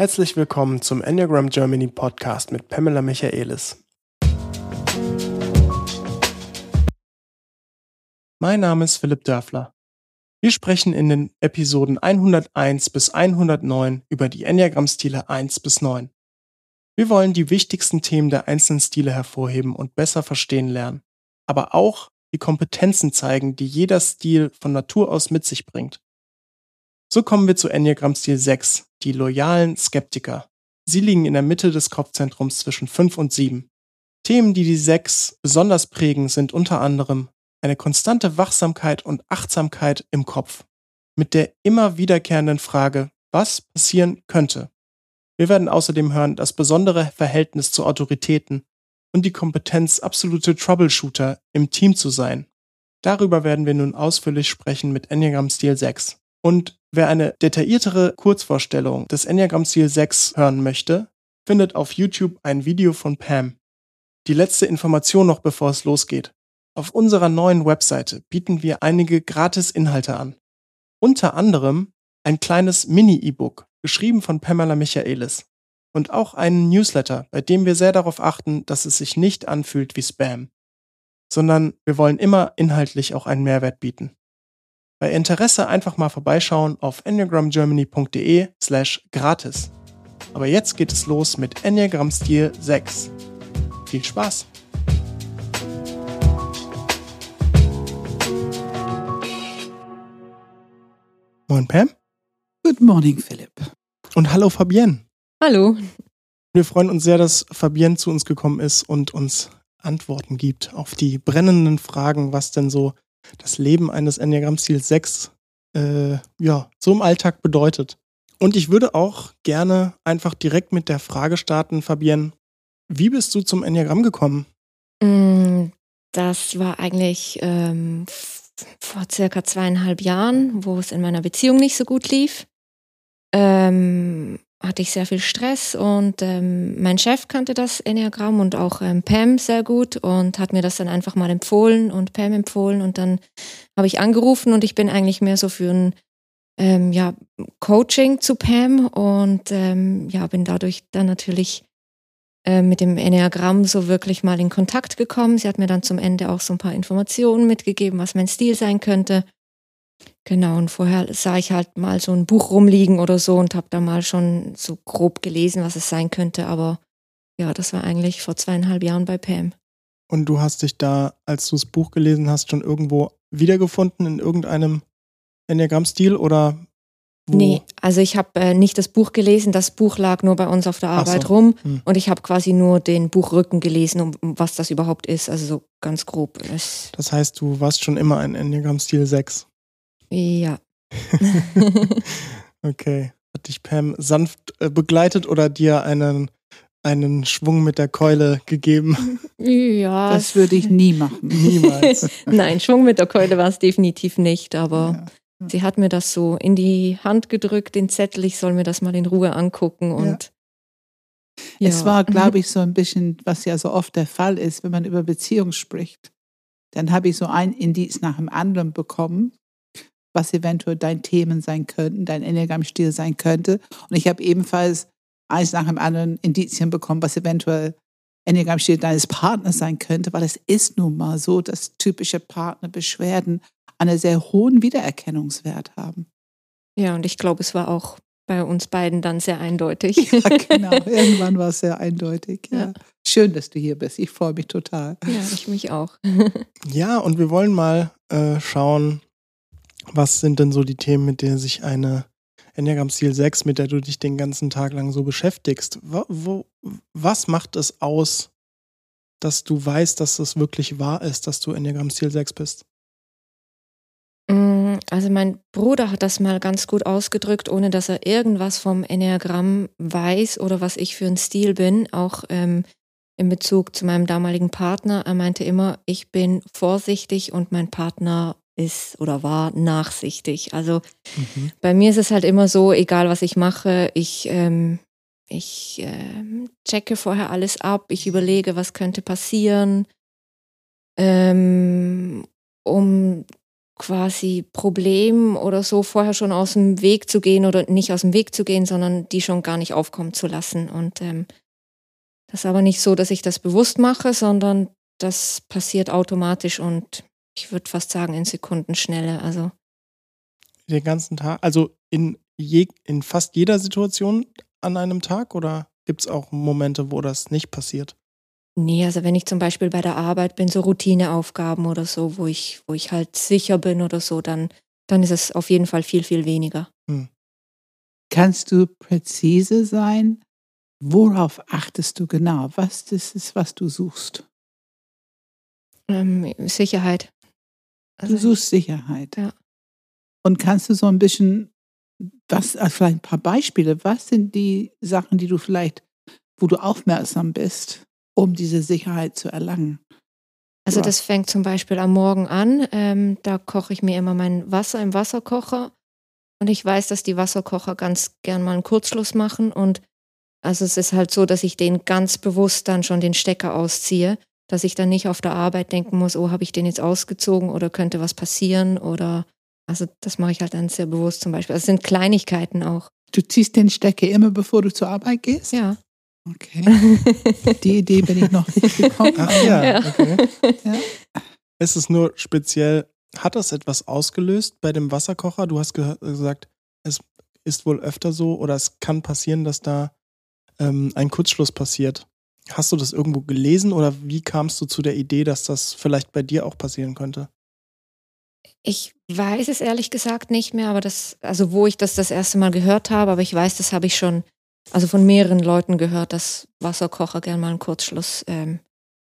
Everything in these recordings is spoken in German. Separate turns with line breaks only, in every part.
Herzlich willkommen zum Enneagram Germany Podcast mit Pamela Michaelis. Mein Name ist Philipp Dörfler. Wir sprechen in den Episoden 101 bis 109 über die Enneagramm-Stile 1 bis 9. Wir wollen die wichtigsten Themen der einzelnen Stile hervorheben und besser verstehen lernen, aber auch die Kompetenzen zeigen, die jeder Stil von Natur aus mit sich bringt. So kommen wir zu Enneagramm-Stil 6, die loyalen Skeptiker. Sie liegen in der Mitte des Kopfzentrums zwischen 5 und 7. Themen, die die 6 besonders prägen, sind unter anderem eine konstante Wachsamkeit und Achtsamkeit im Kopf. Mit der immer wiederkehrenden Frage, was passieren könnte. Wir werden außerdem hören, das besondere Verhältnis zu Autoritäten und die Kompetenz, absolute Troubleshooter im Team zu sein. Darüber werden wir nun ausführlich sprechen mit Enneagram Stil 6. Und wer eine detailliertere Kurzvorstellung des Enneagram Stil 6 hören möchte, findet auf YouTube ein Video von Pam. Die letzte Information noch bevor es losgeht. Auf unserer neuen Webseite bieten wir einige Gratis-Inhalte an. Unter anderem ein kleines Mini-E-Book, geschrieben von Pamela Michaelis. Und auch einen Newsletter, bei dem wir sehr darauf achten, dass es sich nicht anfühlt wie Spam. Sondern wir wollen immer inhaltlich auch einen Mehrwert bieten. Bei Interesse einfach mal vorbeischauen auf enneagramgermany.de slash gratis. Aber jetzt geht es los mit Enneagram Stil 6. Viel Spaß! Moin Pam.
Good morning, Philipp.
Und hallo Fabienne.
Hallo.
Wir freuen uns sehr, dass Fabienne zu uns gekommen ist und uns Antworten gibt auf die brennenden Fragen, was denn so das Leben eines Enneagramm-Stils 6 äh, ja, so im Alltag bedeutet. Und ich würde auch gerne einfach direkt mit der Frage starten, Fabienne. Wie bist du zum Enneagramm gekommen?
Mm, das war eigentlich ähm, vor circa zweieinhalb Jahren, wo es in meiner Beziehung nicht so gut lief. Ähm, hatte ich sehr viel Stress und ähm, mein Chef kannte das Enneagramm und auch ähm, Pam sehr gut und hat mir das dann einfach mal empfohlen und Pam empfohlen und dann habe ich angerufen und ich bin eigentlich mehr so für ein ähm, ja, Coaching zu Pam und ähm, ja, bin dadurch dann natürlich äh, mit dem Enneagramm so wirklich mal in Kontakt gekommen. Sie hat mir dann zum Ende auch so ein paar Informationen mitgegeben, was mein Stil sein könnte. Genau, und vorher sah ich halt mal so ein Buch rumliegen oder so und habe da mal schon so grob gelesen, was es sein könnte. Aber ja, das war eigentlich vor zweieinhalb Jahren bei Pam.
Und du hast dich da, als du das Buch gelesen hast, schon irgendwo wiedergefunden in irgendeinem Enneagramm-Stil oder
wo? Nee, also ich habe äh, nicht das Buch gelesen, das Buch lag nur bei uns auf der Arbeit so. rum hm. und ich habe quasi nur den Buchrücken gelesen, um, um, was das überhaupt ist, also so ganz grob. Es
das heißt, du warst schon immer ein Enneagramm-Stil 6?
Ja.
okay. Hat dich Pam sanft äh, begleitet oder dir einen, einen Schwung mit der Keule gegeben?
Ja.
Das würde ich nie machen.
Niemals.
Nein, Schwung mit der Keule war es definitiv nicht, aber ja. sie hat mir das so in die Hand gedrückt, den Zettel, ich soll mir das mal in Ruhe angucken und
ja. Es war, glaube ich, so ein bisschen, was ja so oft der Fall ist, wenn man über Beziehungen spricht. Dann habe ich so ein Indiz nach dem anderen bekommen was eventuell dein Themen sein könnten, dein Enneagramm-Stil sein könnte. Und ich habe ebenfalls eins nach dem anderen Indizien bekommen, was eventuell Enneagramm-Stil deines Partners sein könnte, weil es ist nun mal so, dass typische Partnerbeschwerden einen sehr hohen Wiedererkennungswert haben.
Ja, und ich glaube, es war auch bei uns beiden dann sehr eindeutig.
Ja, genau. Irgendwann war es sehr eindeutig. Ja. ja. Schön, dass du hier bist. Ich freue mich total.
Ja, ich mich auch.
ja, und wir wollen mal äh, schauen, was sind denn so die Themen, mit denen sich eine Enneagram-Stil 6, mit der du dich den ganzen Tag lang so beschäftigst? Wo, wo, was macht es aus, dass du weißt, dass es wirklich wahr ist, dass du Enneagram-Stil 6 bist?
Mm, also mein Bruder hat das mal ganz gut ausgedrückt, ohne dass er irgendwas vom Enneagramm weiß oder was ich für ein Stil bin, auch ähm, in Bezug zu meinem damaligen Partner. Er meinte immer, ich bin vorsichtig und mein Partner ist oder war nachsichtig. Also mhm. bei mir ist es halt immer so, egal was ich mache, ich, ähm, ich äh, checke vorher alles ab, ich überlege, was könnte passieren, ähm, um quasi Problem oder so vorher schon aus dem Weg zu gehen oder nicht aus dem Weg zu gehen, sondern die schon gar nicht aufkommen zu lassen. Und ähm, das ist aber nicht so, dass ich das bewusst mache, sondern das passiert automatisch und ich würde fast sagen in Sekundenschnelle. Also
den ganzen Tag, also in je, in fast jeder Situation an einem Tag oder gibt es auch Momente, wo das nicht passiert?
Nee, also wenn ich zum Beispiel bei der Arbeit bin, so Routineaufgaben oder so, wo ich, wo ich halt sicher bin oder so, dann, dann ist es auf jeden Fall viel, viel weniger. Hm.
Kannst du präzise sein? Worauf achtest du genau? Was ist es, was du suchst?
Ähm, Sicherheit.
Also du suchst Sicherheit.
Ja.
Und kannst du so ein bisschen, was, also vielleicht ein paar Beispiele, was sind die Sachen, die du vielleicht, wo du aufmerksam bist? um diese Sicherheit zu erlangen.
Also das fängt zum Beispiel am Morgen an. Ähm, da koche ich mir immer mein Wasser im Wasserkocher. Und ich weiß, dass die Wasserkocher ganz gern mal einen Kurzschluss machen. Und also es ist halt so, dass ich den ganz bewusst dann schon den Stecker ausziehe, dass ich dann nicht auf der Arbeit denken muss, oh, habe ich den jetzt ausgezogen oder könnte was passieren oder also das mache ich halt dann sehr bewusst zum Beispiel. Also es sind Kleinigkeiten auch.
Du ziehst den Stecker immer, bevor du zur Arbeit gehst?
Ja.
Okay. Die Idee bin ich noch nicht gekommen.
Ach ja, okay. Ja. Ist es nur speziell, hat das etwas ausgelöst bei dem Wasserkocher? Du hast gesagt, es ist wohl öfter so oder es kann passieren, dass da ähm, ein Kurzschluss passiert. Hast du das irgendwo gelesen oder wie kamst du zu der Idee, dass das vielleicht bei dir auch passieren könnte?
Ich weiß es ehrlich gesagt nicht mehr, aber das, also wo ich das das erste Mal gehört habe, aber ich weiß, das habe ich schon also von mehreren Leuten gehört, dass Wasserkocher gern mal einen Kurzschluss ähm,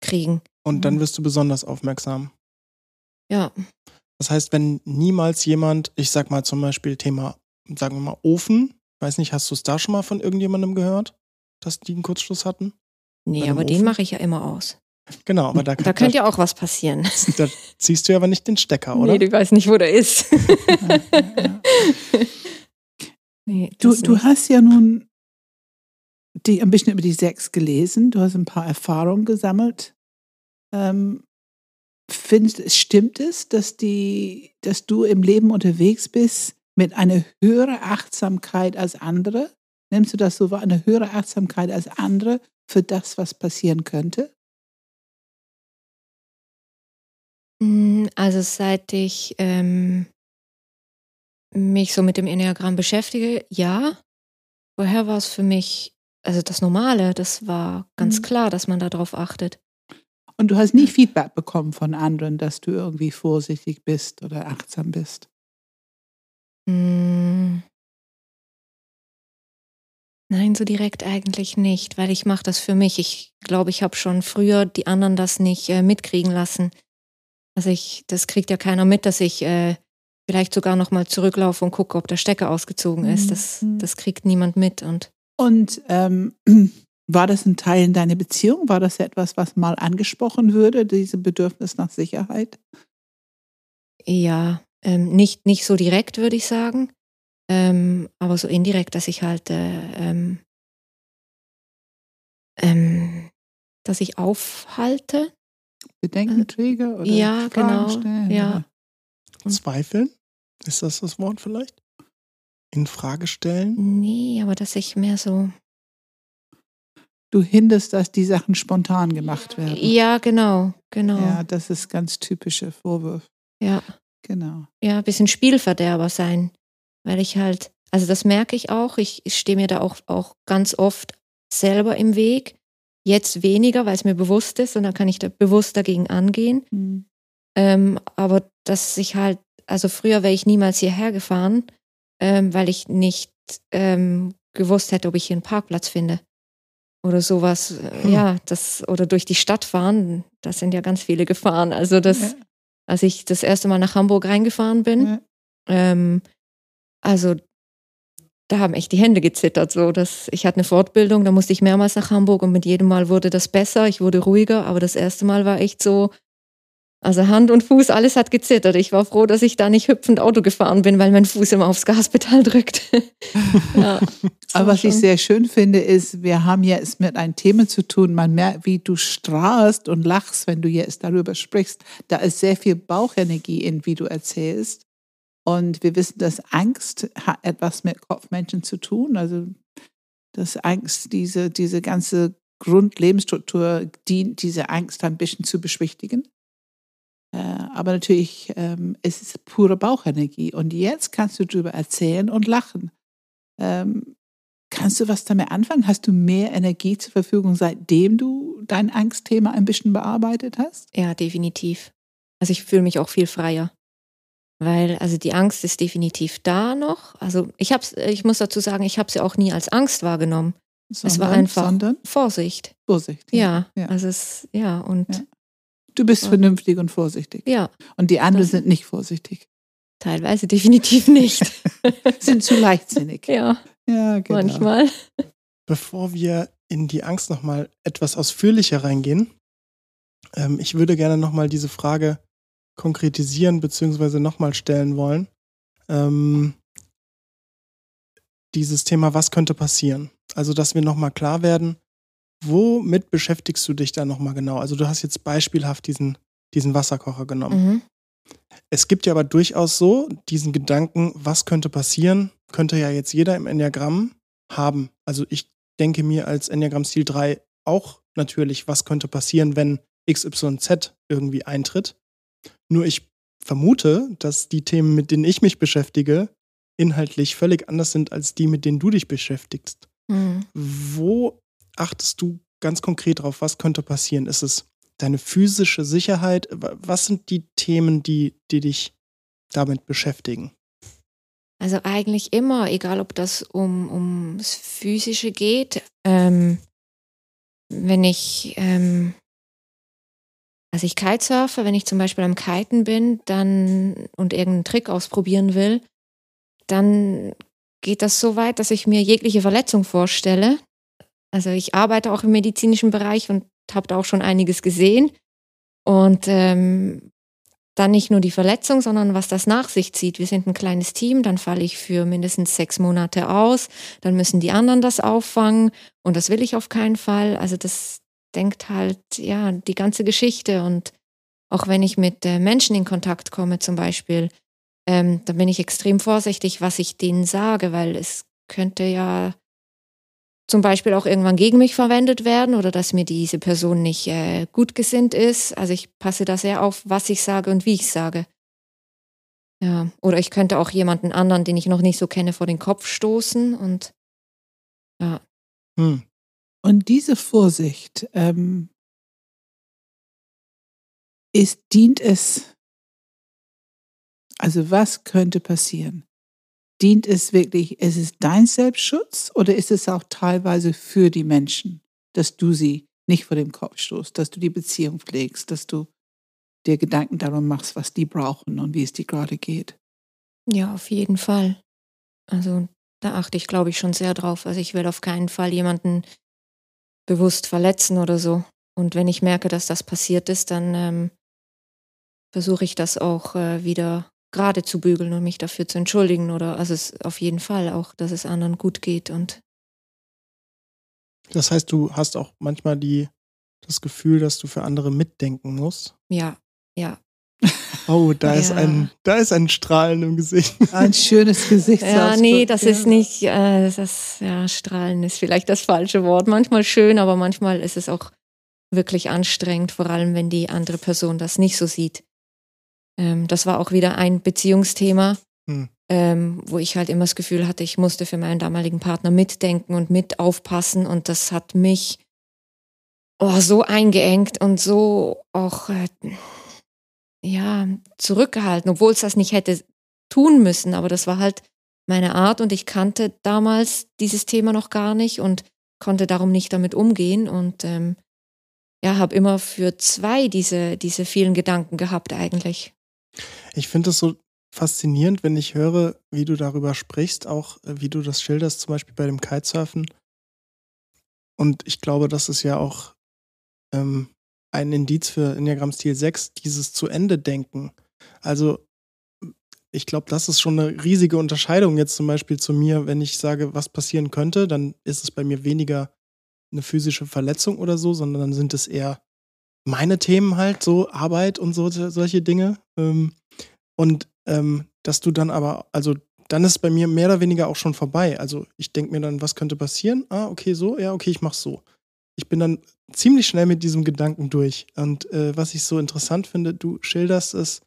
kriegen.
Und dann mhm. wirst du besonders aufmerksam.
Ja.
Das heißt, wenn niemals jemand, ich sag mal zum Beispiel Thema, sagen wir mal Ofen, weiß nicht, hast du es da schon mal von irgendjemandem gehört, dass die einen Kurzschluss hatten?
Nee, aber Ofen? den mache ich ja immer aus.
Genau, aber da,
da könnte ja auch was passieren.
Da ziehst du ja aber nicht den Stecker, oder?
Nee, du weißt nicht, wo der ist.
nee, du, du hast ja nun die, ein bisschen über die sechs gelesen, du hast ein paar Erfahrungen gesammelt. Ähm, findest, stimmt es, dass, die, dass du im Leben unterwegs bist mit einer höheren Achtsamkeit als andere? Nimmst du das so wahr, eine höhere Achtsamkeit als andere für das, was passieren könnte?
Hm, also seit ich ähm, mich so mit dem Enneagramm beschäftige, ja. Vorher war es für mich also das Normale, das war ganz mhm. klar, dass man darauf achtet.
Und du hast nie Feedback bekommen von anderen, dass du irgendwie vorsichtig bist oder achtsam bist?
Hm. Nein, so direkt eigentlich nicht, weil ich mache das für mich. Ich glaube, ich habe schon früher die anderen das nicht äh, mitkriegen lassen. Also ich, das kriegt ja keiner mit, dass ich äh, vielleicht sogar noch mal zurücklaufe und gucke, ob der Stecker ausgezogen ist. Das, mhm. das kriegt niemand mit und
und ähm, war das ein Teil in deiner Beziehung? War das etwas, was mal angesprochen würde, diese Bedürfnis nach Sicherheit?
Ja, ähm, nicht, nicht so direkt, würde ich sagen, ähm, aber so indirekt, dass ich halt, äh, ähm, ähm dass ich aufhalte.
Bedenkenträger oder
ja,
Fragen
genau,
stellen?
Ja.
Zweifeln? Ist das das Wort vielleicht? in Frage stellen?
Nee, aber dass ich mehr so.
Du hinderst, dass die Sachen spontan gemacht werden.
Ja, genau, genau.
Ja, das ist ganz typischer Vorwurf.
Ja.
Genau.
Ja, ein bisschen Spielverderber sein. Weil ich halt, also das merke ich auch, ich, ich stehe mir da auch, auch ganz oft selber im Weg. Jetzt weniger, weil es mir bewusst ist und dann kann ich da bewusst dagegen angehen. Mhm. Ähm, aber dass ich halt, also früher wäre ich niemals hierher gefahren, ähm, weil ich nicht ähm, gewusst hätte, ob ich hier einen Parkplatz finde. Oder sowas. Hm. Ja, das, oder durch die Stadt fahren, das sind ja ganz viele Gefahren. Also das, ja. als ich das erste Mal nach Hamburg reingefahren bin, ja. Also da haben echt die Hände gezittert. So, dass ich hatte eine Fortbildung, da musste ich mehrmals nach Hamburg und mit jedem Mal wurde das besser, ich wurde ruhiger, aber das erste Mal war echt so, Also Hand und Fuß, alles hat gezittert. Ich war froh, dass ich da nicht hüpfend Auto gefahren bin, weil mein Fuß immer aufs Gaspedal drückt.
ja, Aber was schon. ich sehr schön finde, ist, wir haben jetzt mit einem Thema zu tun. Man merkt, wie du strahlst und lachst, wenn du jetzt darüber sprichst. Da ist sehr viel Bauchenergie in, wie du erzählst. Und wir wissen, dass Angst hat etwas mit Kopfmenschen zu tun. Also, dass Angst, diese, diese ganze Grundlebensstruktur dient, diese Angst ein bisschen zu beschwichtigen. Äh, aber natürlich ähm, es ist es pure Bauchenergie. Und jetzt kannst du darüber erzählen und lachen. Ähm, kannst du was damit anfangen? Hast du mehr Energie zur Verfügung, seitdem du dein Angstthema ein bisschen bearbeitet hast?
Ja, definitiv. Also ich fühle mich auch viel freier. Weil, also die Angst ist definitiv da noch. Also ich hab's, ich muss dazu sagen, ich habe sie auch nie als Angst wahrgenommen. Sondern, es war einfach sondern? Vorsicht.
Vorsicht.
Ja, ja, also es, ja, und. Ja.
Du bist vernünftig und vorsichtig.
Ja.
Und die anderen sind nicht vorsichtig.
Teilweise definitiv nicht.
sind zu leichtsinnig.
Ja. Ja, genau. Manchmal.
Bevor wir in die Angst nochmal etwas ausführlicher reingehen, ähm, ich würde gerne nochmal diese Frage konkretisieren bzw. nochmal stellen wollen. Ähm, dieses Thema, was könnte passieren? Also, dass wir nochmal klar werden, womit beschäftigst du dich da nochmal genau? Also, du hast jetzt beispielhaft diesen, diesen Wasserkocher genommen. Mhm. Es gibt ja aber durchaus so diesen Gedanken, was könnte passieren, könnte ja jetzt jeder im Enneagramm haben. Also ich denke mir als Enneagramm-Stil 3 auch natürlich, was könnte passieren, wenn XYZ irgendwie eintritt. Nur ich vermute, dass die Themen, mit denen ich mich beschäftige, inhaltlich völlig anders sind als die, mit denen du dich beschäftigst. Mhm. Wo achtest du ganz konkret drauf? Was könnte passieren? Ist es deine physische Sicherheit? Was sind die Themen, die, die dich damit beschäftigen?
Also eigentlich immer, egal ob das um, ums Physische geht. Ähm, wenn ich ähm, also ich kitesurfe, wenn ich zum Beispiel am Kiten bin dann und irgendeinen Trick ausprobieren will, dann geht das so weit, dass ich mir jegliche Verletzung vorstelle. Also ich arbeite auch im medizinischen Bereich und habe da auch schon einiges gesehen. Und ähm, dann nicht nur die Verletzung, sondern was das nach sich zieht. Wir sind ein kleines Team, dann falle ich für mindestens sechs Monate aus, dann müssen die anderen das auffangen und das will ich auf keinen Fall. Also das, denkt halt, ja, die ganze Geschichte und auch wenn ich mit äh, Menschen in Kontakt komme zum Beispiel, ähm, dann bin ich extrem vorsichtig, was ich denen sage, weil es könnte ja zum Beispiel auch irgendwann gegen mich verwendet werden oder dass mir diese Person nicht äh, gut gesinnt ist. Also ich passe da sehr auf, was ich sage und wie ich sage. Ja, oder ich könnte auch jemanden anderen, den ich noch nicht so kenne, vor den Kopf stoßen und ja.
Hm. Und diese Vorsicht ähm, ist, dient es, also was könnte passieren? Dient es wirklich, ist es dein Selbstschutz oder ist es auch teilweise für die Menschen, dass du sie nicht vor dem Kopf stoßt, dass du die Beziehung pflegst, dass du dir Gedanken darum machst, was die brauchen und wie es dir gerade geht?
Ja, auf jeden Fall. Also da achte ich, glaube ich, schon sehr drauf. Also ich will auf keinen Fall jemanden bewusst verletzen oder so. Und wenn ich merke, dass das passiert ist, dann ähm, versuche ich das auch äh, wieder gerade zu bügeln und mich dafür zu entschuldigen oder also es auf jeden Fall auch, dass es anderen gut geht und
das heißt, du hast auch manchmal die das Gefühl, dass du für andere mitdenken musst.
Ja, ja,
Oh, da ja. ist ein, da ist ein Strahlen im Gesicht.
Ein schönes Gesicht.
Ja, nee, das ja. ist nicht, äh, das, ja, Strahlen ist vielleicht das falsche Wort. Manchmal schön, aber manchmal ist es auch wirklich anstrengend, vor allem wenn die andere Person das nicht so sieht. Ähm, das war auch wieder ein Beziehungsthema, hm. ähm, wo ich halt immer das Gefühl hatte, ich musste für meinen damaligen Partner mitdenken und mit aufpassen und das hat mich oh, so eingeengt und so auch äh, ja, zurückgehalten, obwohl es das nicht hätte tun müssen. Aber das war halt meine Art und ich kannte damals dieses Thema noch gar nicht und konnte darum nicht damit umgehen und ähm, ja, habe immer für zwei diese, diese vielen Gedanken gehabt eigentlich.
Ich finde es so faszinierend, wenn ich höre, wie du darüber sprichst, auch äh, wie du das schilderst, zum Beispiel bei dem Kitesurfen. Und ich glaube, das ist ja auch ähm, ein Indiz für Enneagramm-Stil 6, dieses zu Ende denken. Also ich glaube, das ist schon eine riesige Unterscheidung jetzt zum Beispiel zu mir, wenn ich sage, was passieren könnte, dann ist es bei mir weniger eine physische Verletzung oder so, sondern dann sind es eher meine Themen halt, so Arbeit und so solche Dinge. Ähm, und ähm, dass du dann aber, also dann ist bei mir mehr oder weniger auch schon vorbei. Also ich denke mir dann, was könnte passieren? Ah, okay, so, ja, okay, ich mach's so. Ich bin dann ziemlich schnell mit diesem Gedanken durch. Und äh, was ich so interessant finde, du schilderst es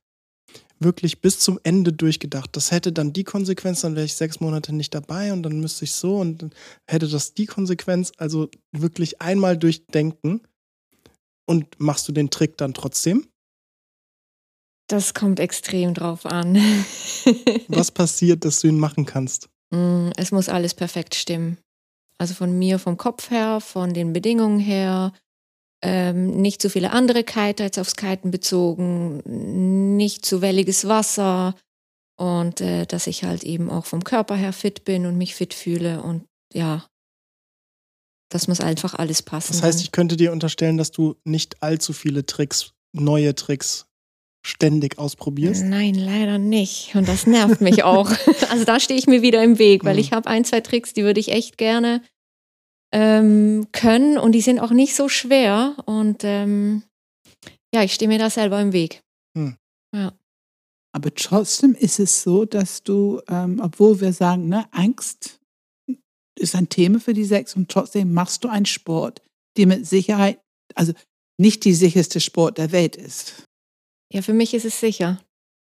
wirklich bis zum Ende durchgedacht. Das hätte dann die Konsequenz, dann wäre ich sechs Monate nicht dabei und dann müsste ich so und dann hätte das die Konsequenz. Also wirklich einmal durchdenken. Und machst du den Trick dann trotzdem?
Das kommt extrem drauf an.
Was passiert, dass du ihn machen kannst?
Mm, es muss alles perfekt stimmen. Also von mir, vom Kopf her, von den Bedingungen her, ähm, nicht zu viele andere Kiter jetzt aufs Kiten bezogen, nicht zu welliges Wasser und äh, dass ich halt eben auch vom Körper her fit bin und mich fit fühle und ja, das muss einfach alles passen.
Das heißt, ich könnte dir unterstellen, dass du nicht allzu viele Tricks, neue Tricks ständig ausprobierst?
Nein, leider nicht. Und das nervt mich auch. Also da stehe ich mir wieder im Weg, weil mhm. ich habe ein, zwei Tricks, die würde ich echt gerne ähm, können und die sind auch nicht so schwer. Und ähm, ja, ich stehe mir da selber im Weg. Hm. Ja.
Aber trotzdem ist es so, dass du, ähm, obwohl wir sagen, ne, Angst ist ein Thema für die Sechs und trotzdem machst du einen Sport, der mit Sicherheit, also nicht die sicherste Sport der Welt ist.
Ja, für mich ist es sicher,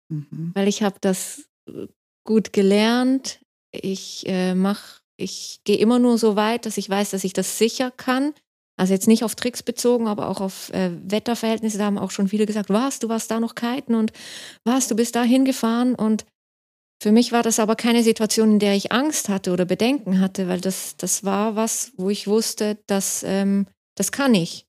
mhm. weil ich habe das äh, gut gelernt. Ich äh, mache, ich gehe immer nur so weit, dass ich weiß, dass ich das sicher kann. Also jetzt nicht auf Tricks bezogen, aber auch auf äh, Wetterverhältnisse. Da haben auch schon viele gesagt, was, du warst da noch kiten und was, du bist da hingefahren. Und für mich war das aber keine Situation, in der ich Angst hatte oder Bedenken hatte, weil das, das war was, wo ich wusste, dass ähm, das kann ich.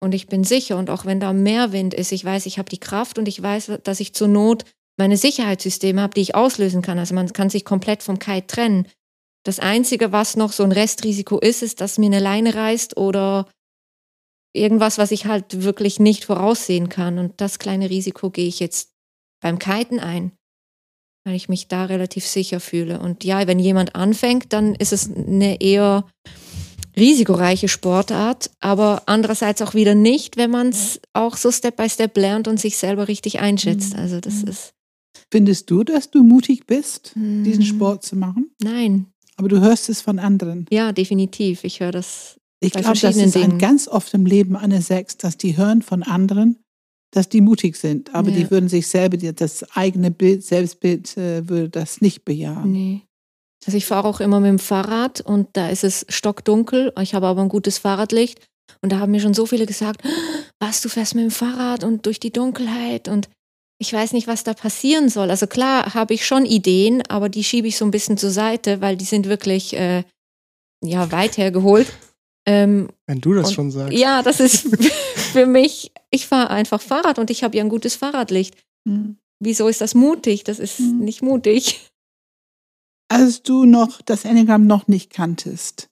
Und ich bin sicher. Und auch wenn da mehr Wind ist, ich weiß, ich habe die Kraft und ich weiß, dass ich zur Not meine Sicherheitssysteme habe, die ich auslösen kann. Also man kann sich komplett vom Kite trennen. Das Einzige, was noch so ein Restrisiko ist, ist, dass mir eine Leine reißt oder irgendwas, was ich halt wirklich nicht voraussehen kann. Und das kleine Risiko gehe ich jetzt beim Kiten ein, weil ich mich da relativ sicher fühle. Und ja, wenn jemand anfängt, dann ist es eine eher risikoreiche Sportart, aber andererseits auch wieder nicht, wenn man es auch so Step by Step lernt und sich selber richtig einschätzt. Mhm. Also das mhm. ist.
Findest du, dass du mutig bist, diesen mhm. Sport zu machen?
Nein.
Aber du hörst es von anderen.
Ja, definitiv. Ich höre das.
Ich glaube, das ist ein ganz oft im Leben einer Sex, dass die hören von anderen, dass die mutig sind, aber ja. die würden sich selber das eigene Bild, Selbstbild äh, würde das nicht bejahen.
Nee. Also ich fahre auch immer mit dem Fahrrad und da ist es stockdunkel. Ich habe aber ein gutes Fahrradlicht. Und da haben mir schon so viele gesagt, was, du fährst mit dem Fahrrad und durch die Dunkelheit und ich weiß nicht, was da passieren soll. Also klar habe ich schon Ideen, aber die schiebe ich so ein bisschen zur Seite, weil die sind wirklich äh, ja weit hergeholt.
Ähm, Wenn du das schon sagst.
Ja, das ist für mich, ich fahre einfach Fahrrad und ich habe ja ein gutes Fahrradlicht. Mhm. Wieso ist das mutig? Das ist mhm. nicht mutig
als du noch das Enneagramm noch nicht kanntest,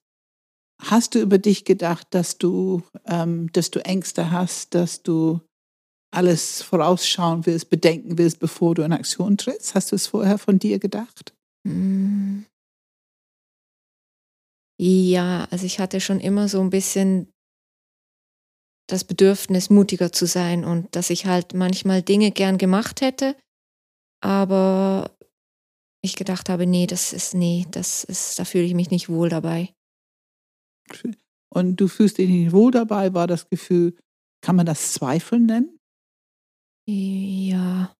hast du über dich gedacht, dass du, ähm, dass du Ängste hast, dass du alles vorausschauen willst, bedenken willst, bevor du in Aktion trittst? Hast du es vorher von dir gedacht? Hm.
Ja, also ich hatte schon immer so ein bisschen das Bedürfnis, mutiger zu sein und dass ich halt manchmal Dinge gern gemacht hätte, aber ich gedacht habe, nee, das ist, nee, das ist, da fühle ich mich nicht wohl dabei.
Und du fühlst dich nicht wohl dabei, war das Gefühl, kann man das Zweifeln nennen?
Ja.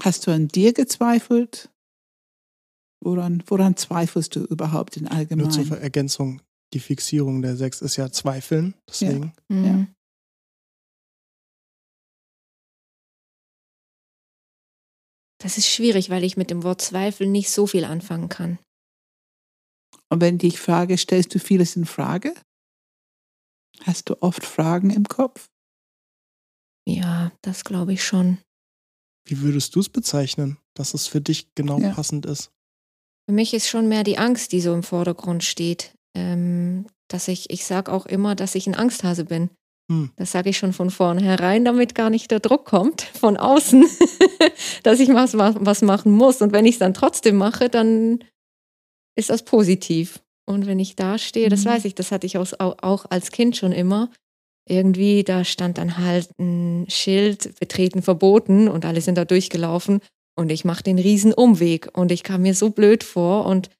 Hast du an dir gezweifelt? Woran, woran zweifelst du überhaupt in allgemein?
Nur zur Ergänzung, die Fixierung der Sechs ist ja Zweifeln, deswegen.
Ja. Mhm. ja. Das ist schwierig, weil ich mit dem Wort Zweifel nicht so viel anfangen kann.
Und wenn ich frage, stellst du vieles in Frage? Hast du oft Fragen im Kopf?
Ja, das glaube ich schon.
Wie würdest du es bezeichnen, dass es für dich genau ja. passend ist?
Für mich ist schon mehr die Angst, die so im Vordergrund steht. Ähm, dass ich, ich sage auch immer, dass ich ein Angsthase bin. Hm. Das sage ich schon von vornherein, damit gar nicht der Druck kommt von außen, dass ich was, was machen muss. Und wenn ich es dann trotzdem mache, dann ist das positiv. Und wenn ich da stehe, das mhm. weiß ich, das hatte ich auch, auch als Kind schon immer. Irgendwie, da stand dann halt ein Schild, betreten verboten und alle sind da durchgelaufen und ich mache den riesen Umweg und ich kam mir so blöd vor und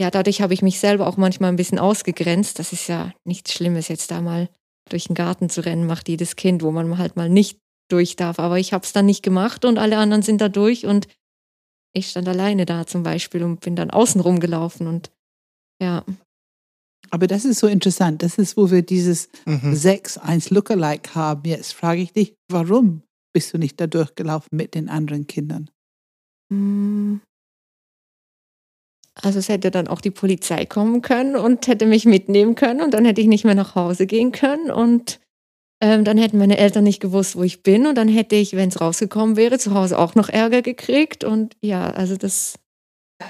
ja, dadurch habe ich mich selber auch manchmal ein bisschen ausgegrenzt. Das ist ja nichts Schlimmes, jetzt da mal durch den Garten zu rennen, macht jedes Kind, wo man halt mal nicht durch darf. Aber ich habe es dann nicht gemacht und alle anderen sind da durch und ich stand alleine da zum Beispiel und bin dann außen rumgelaufen und ja.
Aber das ist so interessant. Das ist, wo wir dieses mhm. 6-1 Lookalike haben. Jetzt frage ich dich, warum bist du nicht da durchgelaufen mit den anderen Kindern?
Also es hätte dann auch die Polizei kommen können und hätte mich mitnehmen können und dann hätte ich nicht mehr nach Hause gehen können und ähm, dann hätten meine Eltern nicht gewusst, wo ich bin und dann hätte ich, wenn es rausgekommen wäre, zu Hause auch noch Ärger gekriegt und ja, also das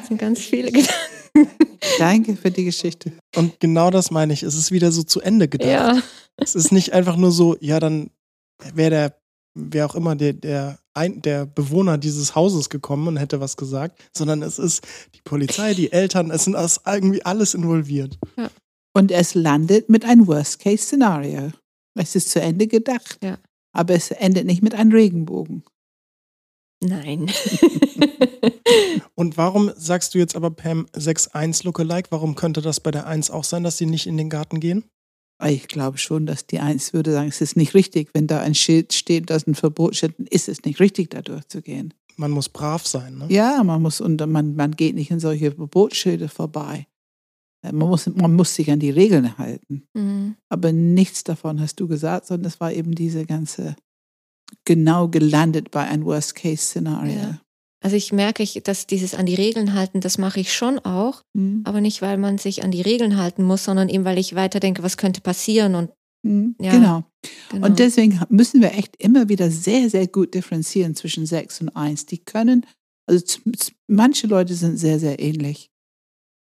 sind ganz viele Gedanken.
Danke für die Geschichte.
Und genau das meine ich. Es ist wieder so zu Ende gedacht. Ja. Es ist nicht einfach nur so, ja, dann wäre der, wer auch immer der, der ein, der Bewohner dieses Hauses gekommen und hätte was gesagt, sondern es ist die Polizei, die Eltern, es sind irgendwie alles involviert. Ja.
Und es landet mit einem Worst-Case-Szenario. Es ist zu Ende gedacht. Ja. Aber es endet nicht mit einem Regenbogen.
Nein.
und warum sagst du jetzt aber Pam 6.1 Lookalike? Warum könnte das bei der 1 auch sein, dass sie nicht in den Garten gehen?
Ich glaube schon, dass die Eins würde sagen, es ist nicht richtig. Wenn da ein Schild steht, das ein Verbot steht, ist es nicht richtig, da durchzugehen.
Man muss brav sein, ne?
Ja, man muss und man, man geht nicht in solche Verbotsschilder vorbei. Äh, man muss, man muss sich an die Regeln halten. Mhm. Aber nichts davon hast du gesagt, sondern es war eben diese ganze genau gelandet bei einem Worst-Case-Szenario. Ja.
Also ich merke, dass dieses an die Regeln halten, das mache ich schon auch, mhm. aber nicht, weil man sich an die Regeln halten muss, sondern eben, weil ich weiterdenke, was könnte passieren und
mhm. ja, genau. genau. Und deswegen müssen wir echt immer wieder sehr, sehr gut differenzieren zwischen 6 und 1. Die können, also manche Leute sind sehr, sehr ähnlich.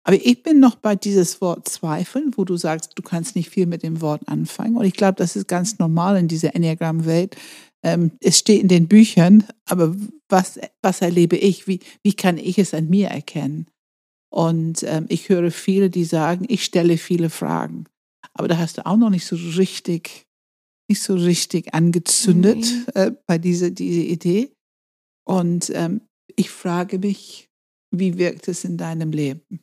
Aber ich bin noch bei dieses Wort Zweifeln, wo du sagst, du kannst nicht viel mit dem Wort anfangen. Und ich glaube, das ist ganz normal in dieser Enneagram-Welt, ähm, es steht in den Büchern, aber was, was erlebe ich? Wie, wie kann ich es an mir erkennen? Und ähm, ich höre viele, die sagen, ich stelle viele Fragen. Aber da hast du auch noch nicht so richtig, nicht so richtig angezündet mhm. äh, bei dieser, dieser Idee. Und ähm, ich frage mich, wie wirkt es in deinem Leben?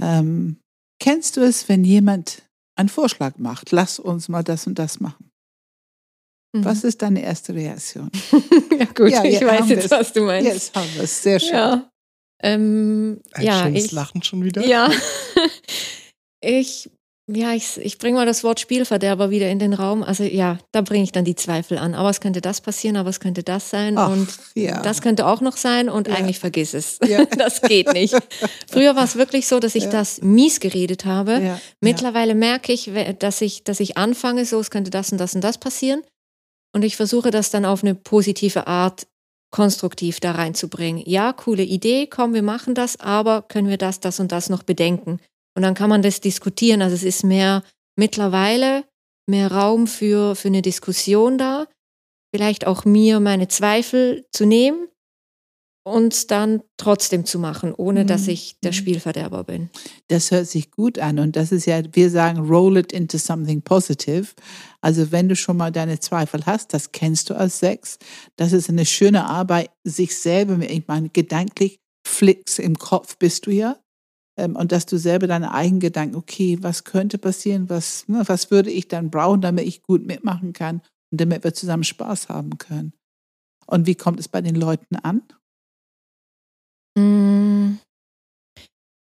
Ähm, kennst du es, wenn jemand einen Vorschlag macht, lass uns mal das und das machen? Mhm. Was ist deine erste Reaktion?
ja gut, ja, ich weiß jetzt, was du meinst.
Jetzt haben wir es, sehr schön.
Ja, ähm,
Ein
ja
schönes ich, Lachen schon wieder.
Ja, ich, ja, ich, ich bringe mal das Wort Spielverderber wieder in den Raum. Also ja, da bringe ich dann die Zweifel an. Aber es könnte das passieren, aber es könnte das sein Ach, und ja. das könnte auch noch sein und ja. eigentlich vergiss es. Ja. das geht nicht. Früher war es wirklich so, dass ich das mies geredet habe. Mittlerweile merke ich, dass ich, dass ich anfange, so es könnte das und das und das passieren. Und ich versuche das dann auf eine positive Art konstruktiv da reinzubringen. Ja, coole Idee, komm, wir machen das, aber können wir das, das und das noch bedenken? Und dann kann man das diskutieren. Also es ist mehr mittlerweile mehr Raum für, für eine Diskussion da. Vielleicht auch mir meine Zweifel zu nehmen und dann trotzdem zu machen, ohne dass mhm. ich der mhm. Spielverderber bin.
Das hört sich gut an und das ist ja, wir sagen, roll it into something positive. Also wenn du schon mal deine Zweifel hast, das kennst du als Sex, das ist eine schöne Arbeit, sich selber, ich meine, gedanklich flicks im Kopf bist du ja. Ähm, und dass du selber deine eigenen Gedanken, okay, was könnte passieren, was, ne, was würde ich dann brauchen, damit ich gut mitmachen kann und damit wir zusammen Spaß haben können. Und wie kommt es bei den Leuten an?
Hm.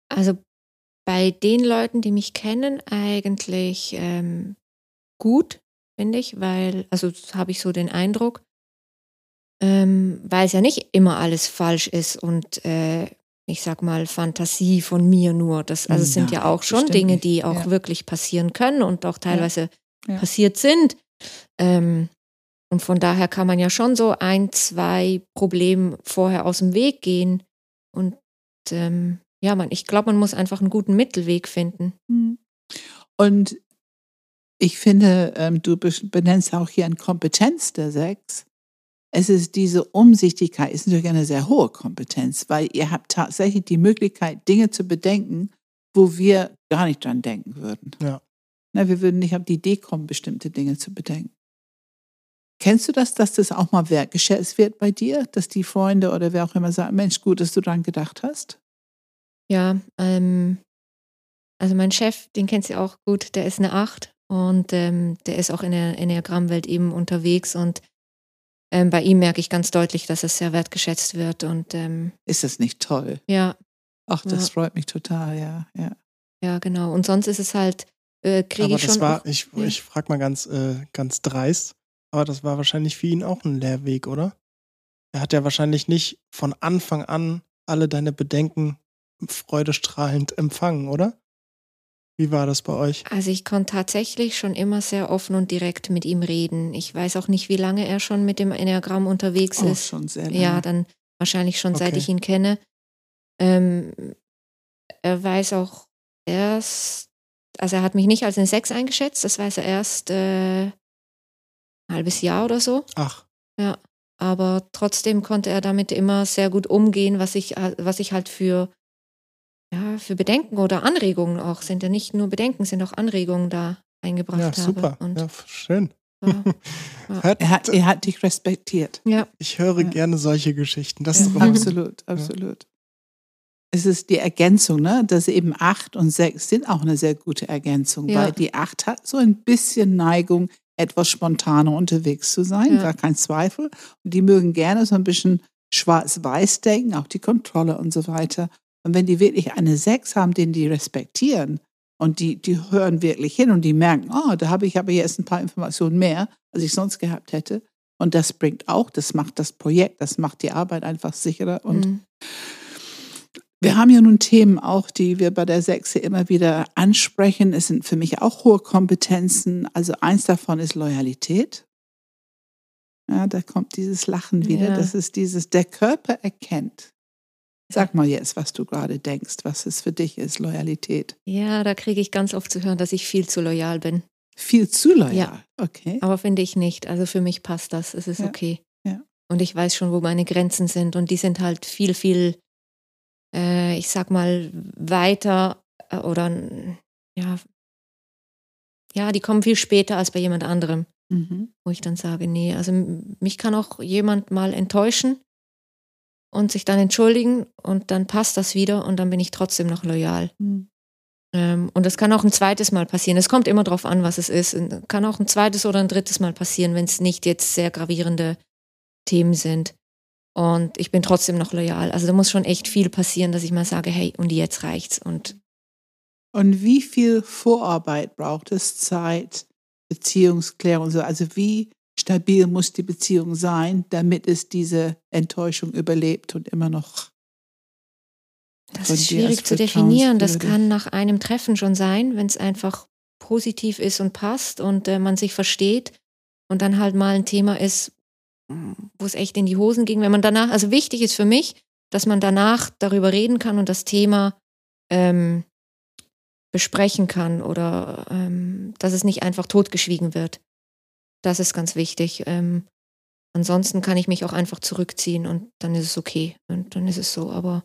Also bei den Leuten, die mich kennen, eigentlich ähm, gut, finde ich, weil, also habe ich so den Eindruck, ähm, weil es ja nicht immer alles falsch ist und äh, ich sag mal Fantasie von mir nur. Das, also es sind ja, auch schon Dinge, die auch ja. wirklich passieren können und auch teilweise ja. passiert sind. Ähm, und von daher kann man ja schon so ein, zwei Probleme vorher aus dem Weg gehen, ähm, ja, man, ich glaube, man muss einfach einen guten Mittelweg finden. Hm.
Und Ich finde, ähm, du benennst auch hier eine Kompetenz der Sechs. Es ist diese Umsichtigkeit, ist natürlich eine sehr hohe Kompetenz, weil ihr habt tatsächlich die Möglichkeit, Dinge zu bedenken, wo wir gar nicht dran denken würden.
Ja.
Na, wir würden nicht auf die Idee kommen, bestimmte Dinge zu bedenken. Kennst du das, dass das auch mal wertgeschätzt wird bei dir, dass die Freunde oder wer auch immer sagen, Mensch, gut, dass du dran gedacht hast?
Ja, ähm, also mein Chef, den kennst du auch gut, der ist eine Acht und ähm, der ist auch in der Enneagrammwelt eben unterwegs und ähm, bei ihm merke ich ganz deutlich, dass es sehr wertgeschätzt wird und ähm,
ist das nicht toll?
Ja.
Ach, das
ja.
freut mich total, ja, ja.
Ja, genau. Und sonst ist es halt, äh, kriege ich
das
schon.
War,
auch,
ich
ja.
ich frage mal ganz, äh, ganz dreist, aber das war wahrscheinlich für ihn auch ein Lehrweg, oder? Er hat ja wahrscheinlich nicht von Anfang an alle deine Bedenken freudestrahlend empfangen, oder? Wie war das bei euch?
Also ich konnte tatsächlich schon immer sehr offen und direkt mit ihm reden. Ich weiß auch nicht, wie lange er schon mit dem Enneagramm unterwegs
Oh,
ist.
schon sehr lange.
Ja, dann wahrscheinlich schon seit
Okay.
ich ihn kenne. Ähm, er weiß auch erst, also er hat mich nicht als eine Sechs eingeschätzt, das weiß er erst äh, ein halbes Jahr oder so.
Ach,
Aber trotzdem konnte er damit immer sehr gut umgehen, was ich, äh, was ich halt für, ja, für Bedenken oder Anregungen auch sind. Ja nicht nur Bedenken, sind auch Anregungen da eingebracht
ja,
habe.
super.
Und,
Ja, schön.
ja.
Hört,
Er hat, er hat dich respektiert.
ja.
ich höre
Ja.
gerne solche Geschichten. Das
Ja,
ist
absolut, absolut. Es ist die Ergänzung, ne? dass eben acht und sechs sind auch eine sehr gute Ergänzung,
Ja.
weil die acht hat so ein bisschen Neigung, etwas spontaner unterwegs zu sein,
Ja.
gar kein Zweifel. Und die mögen gerne so ein bisschen schwarz-weiß denken, auch die Kontrolle und so weiter. Und wenn die wirklich eine sechs haben, den die respektieren und die, die hören wirklich hin und die merken, oh, da habe ich aber jetzt ein paar Informationen mehr, als ich sonst gehabt hätte. Und das bringt auch, das macht das Projekt, das macht die Arbeit einfach sicherer und
Mhm.
Wir haben ja nun Themen auch, die wir bei der Sechse immer wieder ansprechen. Es sind für mich auch hohe Kompetenzen. Also eins davon ist Loyalität. Ja, da kommt dieses Lachen wieder.
Ja.
Das ist dieses, der Körper erkennt. Sag mal jetzt, was du gerade denkst, was es für dich ist, Loyalität.
ja, da kriege ich ganz oft zu hören, dass ich viel zu loyal bin.
Viel zu loyal.
Ja.
Okay.
Aber finde ich nicht. Also für mich passt das. Es ist
Ja.
okay.
Ja.
Und ich weiß schon, wo meine Grenzen sind. Und die sind halt viel, viel, äh, ich sag mal, weiter äh, oder ja, ja, die kommen viel später als bei jemand anderem,
Mhm.
wo ich dann sage, nee, also mich kann auch jemand mal enttäuschen und sich dann entschuldigen und dann passt das wieder und dann bin ich trotzdem noch loyal.
Mhm.
Ähm, und das kann auch ein zweites Mal passieren. Es kommt immer drauf an, was es ist. Und Kann auch ein zweites oder ein drittes Mal passieren, wenn es nicht jetzt sehr gravierende Themen sind. Und ich bin trotzdem noch loyal. Also da muss schon echt viel passieren, dass ich mal sage, hey, und jetzt reicht's. Und
Und wie viel Vorarbeit braucht es Zeit, Beziehungsklärung und so? Also wie stabil muss die Beziehung sein, damit es diese Enttäuschung überlebt und immer noch
das ist schwierig zu definieren. Das kann nach einem Treffen schon sein, wenn es einfach positiv ist und passt und äh, man sich versteht und dann halt mal ein Thema ist, wo es echt in die Hosen ging. Wenn man danach, also wichtig ist für mich, dass man danach darüber reden kann und das Thema ähm, besprechen kann oder ähm, dass es nicht einfach totgeschwiegen wird. Das ist ganz wichtig. Ähm, ansonsten kann ich mich auch einfach zurückziehen und dann ist es okay und dann ist es so. Aber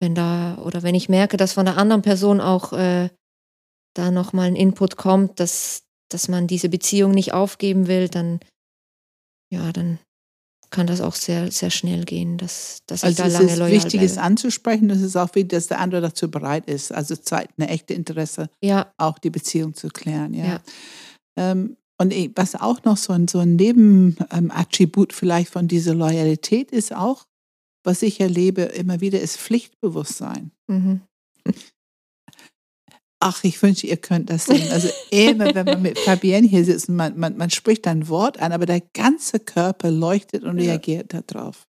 wenn da oder wenn ich merke, dass von der anderen Person auch äh, da nochmal ein Input kommt, dass, dass man diese Beziehung nicht aufgeben will, dann ja, dann kann das auch sehr, sehr schnell gehen, dass, dass ich
Also
da
es
lange
ist
loyal
wichtig, es
bleibe.
anzusprechen. Es ist auch wichtig, dass der andere dazu bereit ist. Also zeigt eine echte Interesse,
Ja,
auch die Beziehung zu klären. Ja.
Ja.
Ähm, und was auch noch so ein, so ein Nebenattribut vielleicht von dieser Loyalität ist auch, was ich erlebe immer wieder, ist Pflichtbewusstsein.
mhm.
Ach, ich wünsche, ihr könnt das sehen. Also immer, wenn man mit Fabienne hier sitzt, man, man, man spricht ein Wort an, aber der ganze Körper leuchtet und
Ja.
reagiert darauf.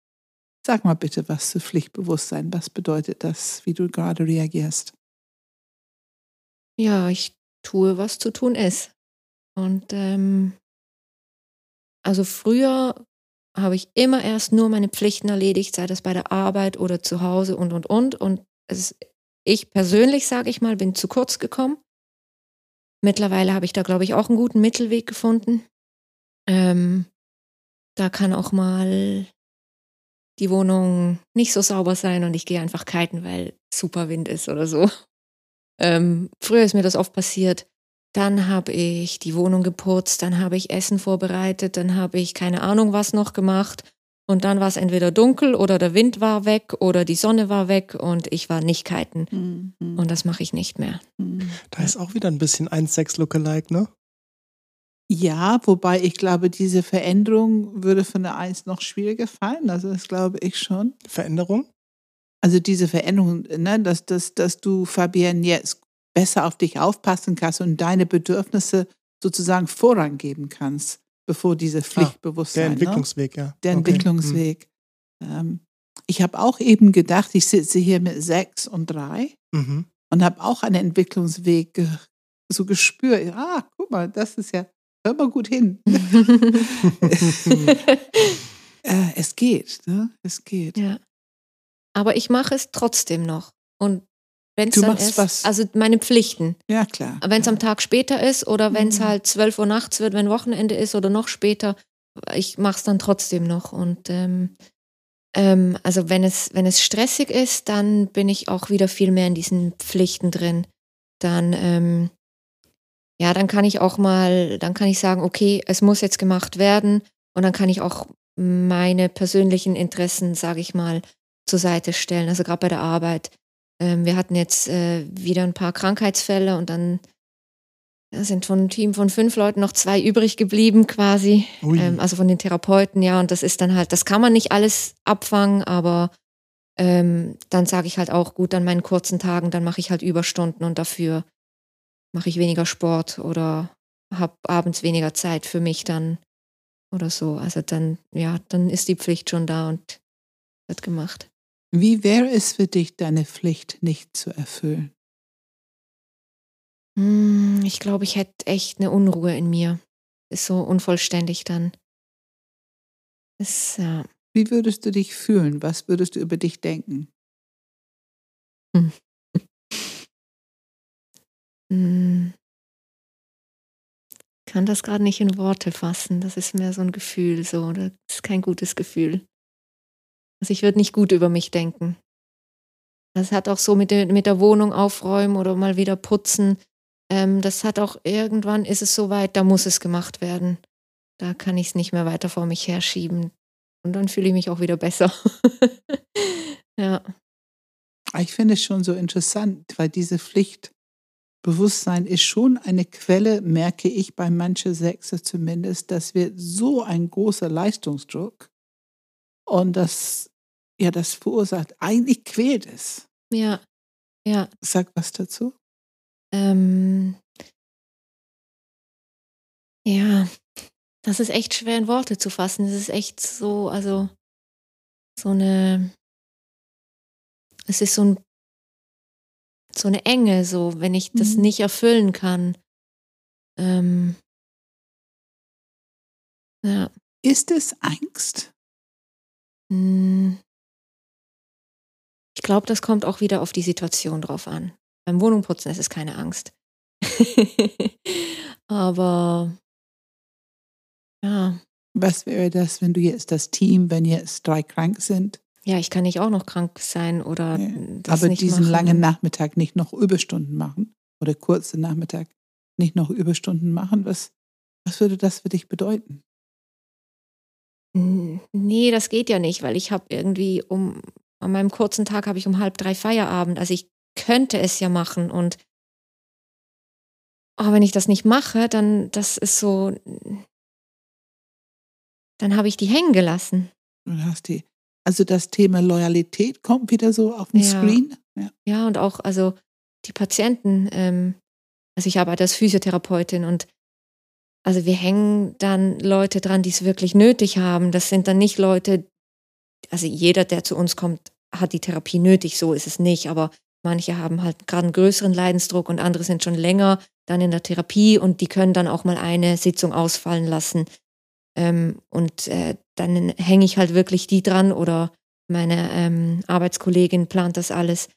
Sag mal bitte was zu Pflichtbewusstsein. Was bedeutet das, wie du gerade reagierst?
ja, ich tue, was zu tun ist. Und ähm, also früher habe ich immer erst nur meine Pflichten erledigt, sei das bei der Arbeit oder zu Hause und und und. Und es ist, ich persönlich, sage ich mal, bin zu kurz gekommen. Mittlerweile habe ich da, glaube ich, auch einen guten Mittelweg gefunden. Ähm, da kann auch mal die Wohnung nicht so sauber sein und ich gehe einfach kiten, weil super Wind ist oder so. Ähm, früher ist mir das oft passiert. Dann habe ich die Wohnung geputzt, dann habe ich Essen vorbereitet, dann habe ich keine Ahnung was noch gemacht. Und dann war es entweder dunkel oder der Wind war weg oder die Sonne war weg und ich war nicht kiten. Mhm. Und das mache ich nicht mehr.
Mhm. Da ist auch wieder ein bisschen ein Sex-Lookalike, ne?
Ja, wobei ich glaube, diese Veränderung würde von der Eins noch schwieriger fallen. Also das glaube ich schon.
Veränderung?
Also diese Veränderung, ne, dass, dass, dass du, Fabienne, jetzt besser auf dich aufpassen kannst und deine Bedürfnisse sozusagen Vorrang geben kannst, bevor diese ah, Pflichtbewusstsein.
Ah, der Entwicklungsweg,
ne?
ja.
Der okay. Entwicklungsweg. Mhm. Ähm, ich habe auch eben gedacht, ich sitze hier mit sechs und drei mhm. und habe auch einen Entwicklungsweg ge so gespürt. Ah, guck mal, das ist ja, hör mal gut hin. äh, es geht, ne? Es geht.
Ja. Aber ich mache es trotzdem noch. Und wenn es dann ist, was? also meine Pflichten.
Ja, klar.
Wenn es ja. am Tag später ist oder wenn es mhm. halt 12 Uhr nachts wird, wenn Wochenende ist oder noch später, ich mache es dann trotzdem noch. Und ähm, ähm, also wenn es, wenn es stressig ist, dann bin ich auch wieder viel mehr in diesen Pflichten drin. Dann, ähm, ja, dann kann ich auch mal, dann kann ich sagen, okay, es muss jetzt gemacht werden. Und dann kann ich auch meine persönlichen Interessen, sage ich mal, zur Seite stellen. Also gerade bei der Arbeit. Ähm, wir hatten jetzt äh, wieder ein paar Krankheitsfälle und dann ja, sind von einem Team von fünf Leuten noch zwei übrig geblieben quasi. Ähm, also von den Therapeuten, ja. Und das ist dann halt, das kann man nicht alles abfangen, aber ähm, dann sage ich halt auch, gut, an meinen kurzen Tagen, dann mache ich halt Überstunden und dafür mache ich weniger Sport oder habe abends weniger Zeit für mich dann oder so. Also dann, ja, dann ist die Pflicht schon da und wird gemacht.
Wie wäre es für dich, deine Pflicht nicht zu erfüllen?
Hm, ich glaube, ich hätte echt eine Unruhe in mir. Ist so unvollständig dann. Ist, ja.
Wie würdest du dich fühlen? Was würdest du über dich denken?
Hm. hm. kann das gerade nicht in Worte fassen. Das ist mehr so ein Gefühl, so. Das ist kein gutes Gefühl. Also ich würde nicht gut über mich denken. Das hat auch so mit der, mit der Wohnung aufräumen oder mal wieder putzen. Ähm, das hat auch irgendwann ist es soweit, da muss es gemacht werden. Da kann ich es nicht mehr weiter vor mich herschieben. Und dann fühle ich mich auch wieder besser. ja.
Ich finde es schon so interessant, weil diese Pflichtbewusstsein ist schon eine Quelle, merke ich bei manchen Sechser zumindest, dass wir so ein großer Leistungsdruck und das ja das verursacht. Eigentlich quält es.
Ja, ja.
Sag was dazu.
Ähm, ja, das ist echt schwer in Worte zu fassen. Es ist echt so, also so eine, es ist so, ein, so eine Enge, so wenn ich das mhm. nicht erfüllen kann. Ähm, ja.
Ist es Angst?
Hm, ich glaube, das kommt auch wieder auf die Situation drauf an. Beim Wohnungputzen ist es keine Angst. Aber ja.
Was wäre das, wenn du jetzt das Team, wenn jetzt drei krank sind?
Ja, ich kann nicht auch noch krank sein oder ja.
Aber diesen machen. langen Nachmittag nicht noch Überstunden machen oder kurzen Nachmittag nicht noch Überstunden machen. Was, was würde das für dich bedeuten?
Nee, das geht ja nicht, weil ich habe irgendwie um an meinem kurzen Tag habe ich um halb drei Feierabend. Also ich könnte es ja machen und aber wenn ich das nicht mache, dann das ist so, dann habe ich die hängen gelassen.
Du hast die, also das Thema Loyalität kommt wieder so auf den ja. Screen.
Ja. ja, und auch also die Patienten. Ähm, also ich arbeite als Physiotherapeutin und also wir hängen dann Leute dran, die es wirklich nötig haben. Das sind dann nicht Leute, also jeder, der zu uns kommt, hat die Therapie nötig, so ist es nicht, aber manche haben halt gerade einen größeren Leidensdruck und andere sind schon länger dann in der Therapie und die können dann auch mal eine Sitzung ausfallen lassen. Ähm, und äh, dann hänge ich halt wirklich die dran oder meine ähm, Arbeitskollegin plant das alles,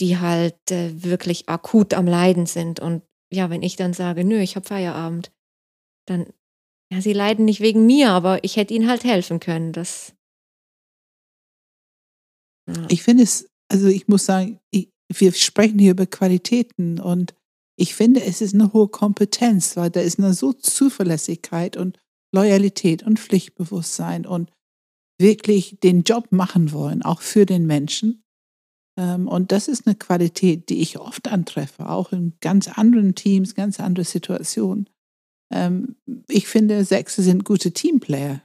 die halt äh, wirklich akut am Leiden sind und ja, wenn ich dann sage, nö, ich habe Feierabend, dann, ja, sie leiden nicht wegen mir, aber ich hätte ihnen halt helfen können. Das.
Ja. Ich finde es, also ich muss sagen, ich, wir sprechen hier über Qualitäten und ich finde, es ist eine hohe Kompetenz, weil da ist eine so Zuverlässigkeit und Loyalität und Pflichtbewusstsein und wirklich den Job machen wollen, auch für den Menschen. Ähm, und das ist eine Qualität, die ich oft antreffe, auch in ganz anderen Teams, ganz andere Situationen. Ähm, ich finde, Sechse sind gute Teamplayer.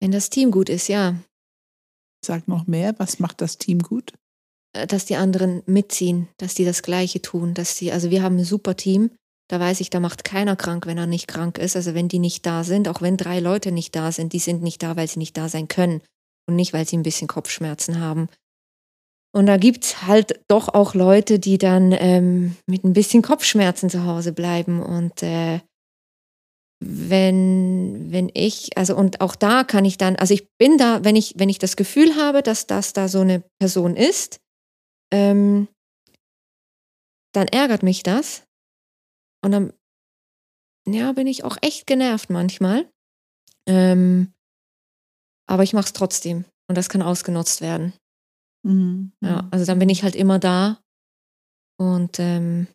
Wenn das Team gut ist, ja.
Sag noch mehr, was macht das Team gut?
Äh, dass die anderen mitziehen, dass die das Gleiche tun, dass die, also wir haben ein super Team, da weiß ich, da macht keiner krank, wenn er nicht krank ist. Also wenn die nicht da sind, auch wenn drei Leute nicht da sind, die sind nicht da, weil sie nicht da sein können und nicht, weil sie ein bisschen Kopfschmerzen haben. Und da gibt es halt doch auch Leute, die dann ähm, mit ein bisschen Kopfschmerzen zu Hause bleiben. Und äh, wenn, wenn ich, also und auch da kann ich dann, also ich bin da, wenn ich, wenn ich das Gefühl habe, dass das da so eine Person ist, ähm, dann ärgert mich das. Und dann, ja, bin ich auch echt genervt manchmal. Ähm, aber ich mache es trotzdem. Und das kann ausgenutzt werden. Mhm. Ja, also dann bin ich halt immer da. Und ähm,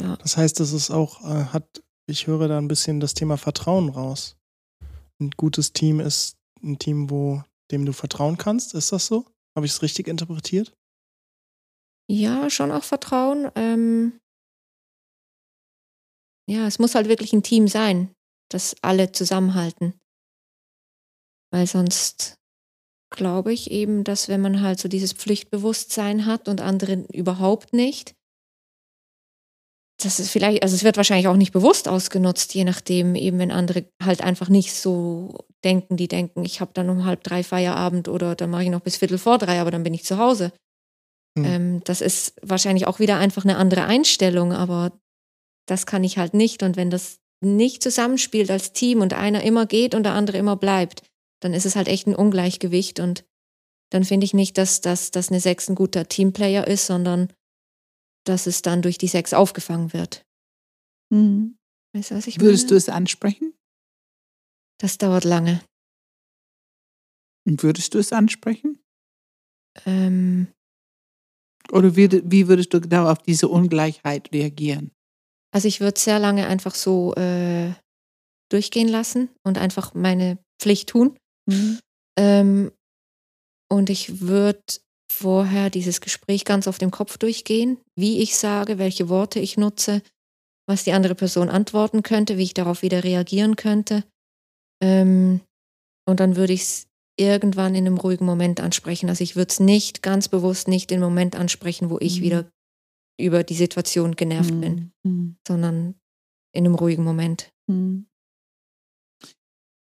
ja. Das heißt, es ist auch, äh, hat, ich höre da ein bisschen das Thema Vertrauen raus. Ein gutes Team ist ein Team, wo dem du vertrauen kannst. Ist das so? Habe ich es richtig interpretiert?
Ja, schon auch Vertrauen. Ähm, ja, es muss halt wirklich ein Team sein, das alle zusammenhalten. Weil sonst glaube ich eben, dass wenn man halt so dieses Pflichtbewusstsein hat und andere überhaupt nicht, das ist vielleicht, also es wird wahrscheinlich auch nicht bewusst ausgenutzt, je nachdem, eben wenn andere halt einfach nicht so denken, die denken, ich habe dann um halb drei Feierabend oder dann mache ich noch bis Viertel vor drei, aber dann bin ich zu Hause. Mhm. Ähm, das ist wahrscheinlich auch wieder einfach eine andere Einstellung, aber das kann ich halt nicht. Und wenn das nicht zusammenspielt als Team und einer immer geht und der andere immer bleibt, dann ist es halt echt ein Ungleichgewicht. Und dann finde ich nicht, dass, dass, dass eine Sechs ein guter Teamplayer ist, sondern dass es dann durch die Sechs aufgefangen wird.
Mhm. Weißt du, was ich Würdest meine? du es ansprechen?
Das dauert lange.
Und würdest du es ansprechen?
Ähm,
Oder wie, wie würdest du genau auf diese Ungleichheit reagieren?
Also ich würde sehr lange einfach so äh, durchgehen lassen und einfach meine Pflicht tun. Mhm. Ähm, und ich würde vorher dieses Gespräch ganz auf dem Kopf durchgehen, wie ich sage, welche Worte ich nutze, was die andere Person antworten könnte, wie ich darauf wieder reagieren könnte. Ähm, und dann würde ich es irgendwann in einem ruhigen Moment ansprechen. Also ich würde es nicht ganz bewusst nicht im Moment ansprechen, wo ich mhm. wieder über die Situation genervt mhm. bin, mhm. sondern in einem ruhigen Moment. Mhm.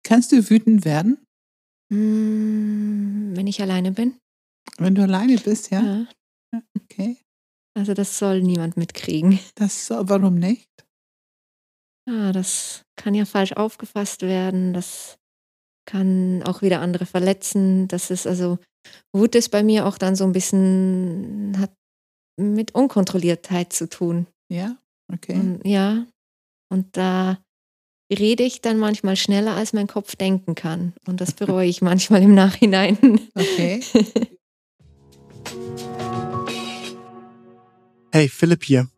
Kannst du wütend werden?
Mm, wenn ich alleine bin.
Wenn du alleine bist, ja?
ja. Okay. Also das soll niemand mitkriegen.
Das warum nicht?
Ah, das kann ja falsch aufgefasst werden. Das kann auch wieder andere verletzen. Das ist also Wut ist bei mir auch dann so ein bisschen hat mit Unkontrolliertheit zu tun.
Ja, okay.
Und, ja, und da rede ich dann manchmal schneller, als mein Kopf denken kann. Und das bereue ich manchmal im Nachhinein.
Okay.
Hey, Philipp hier.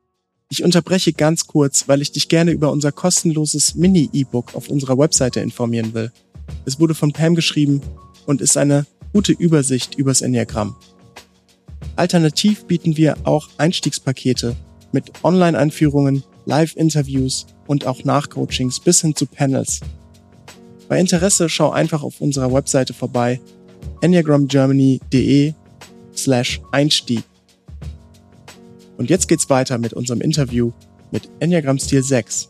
Ich unterbreche ganz kurz, weil ich dich gerne über unser kostenloses Mini-E-Book auf unserer Webseite informieren will. Es wurde von Pam geschrieben und ist eine gute Übersicht übers Enneagramm. Alternativ bieten wir auch Einstiegspakete mit Online-Einführungen, Live-Interviews und auch Nachcoachings bis hin zu Panels. Bei Interesse schau einfach auf unserer Webseite vorbei enneagramgermany.de slash Einstieg. Und jetzt geht's weiter mit unserem Interview mit Enneagram Stil 6.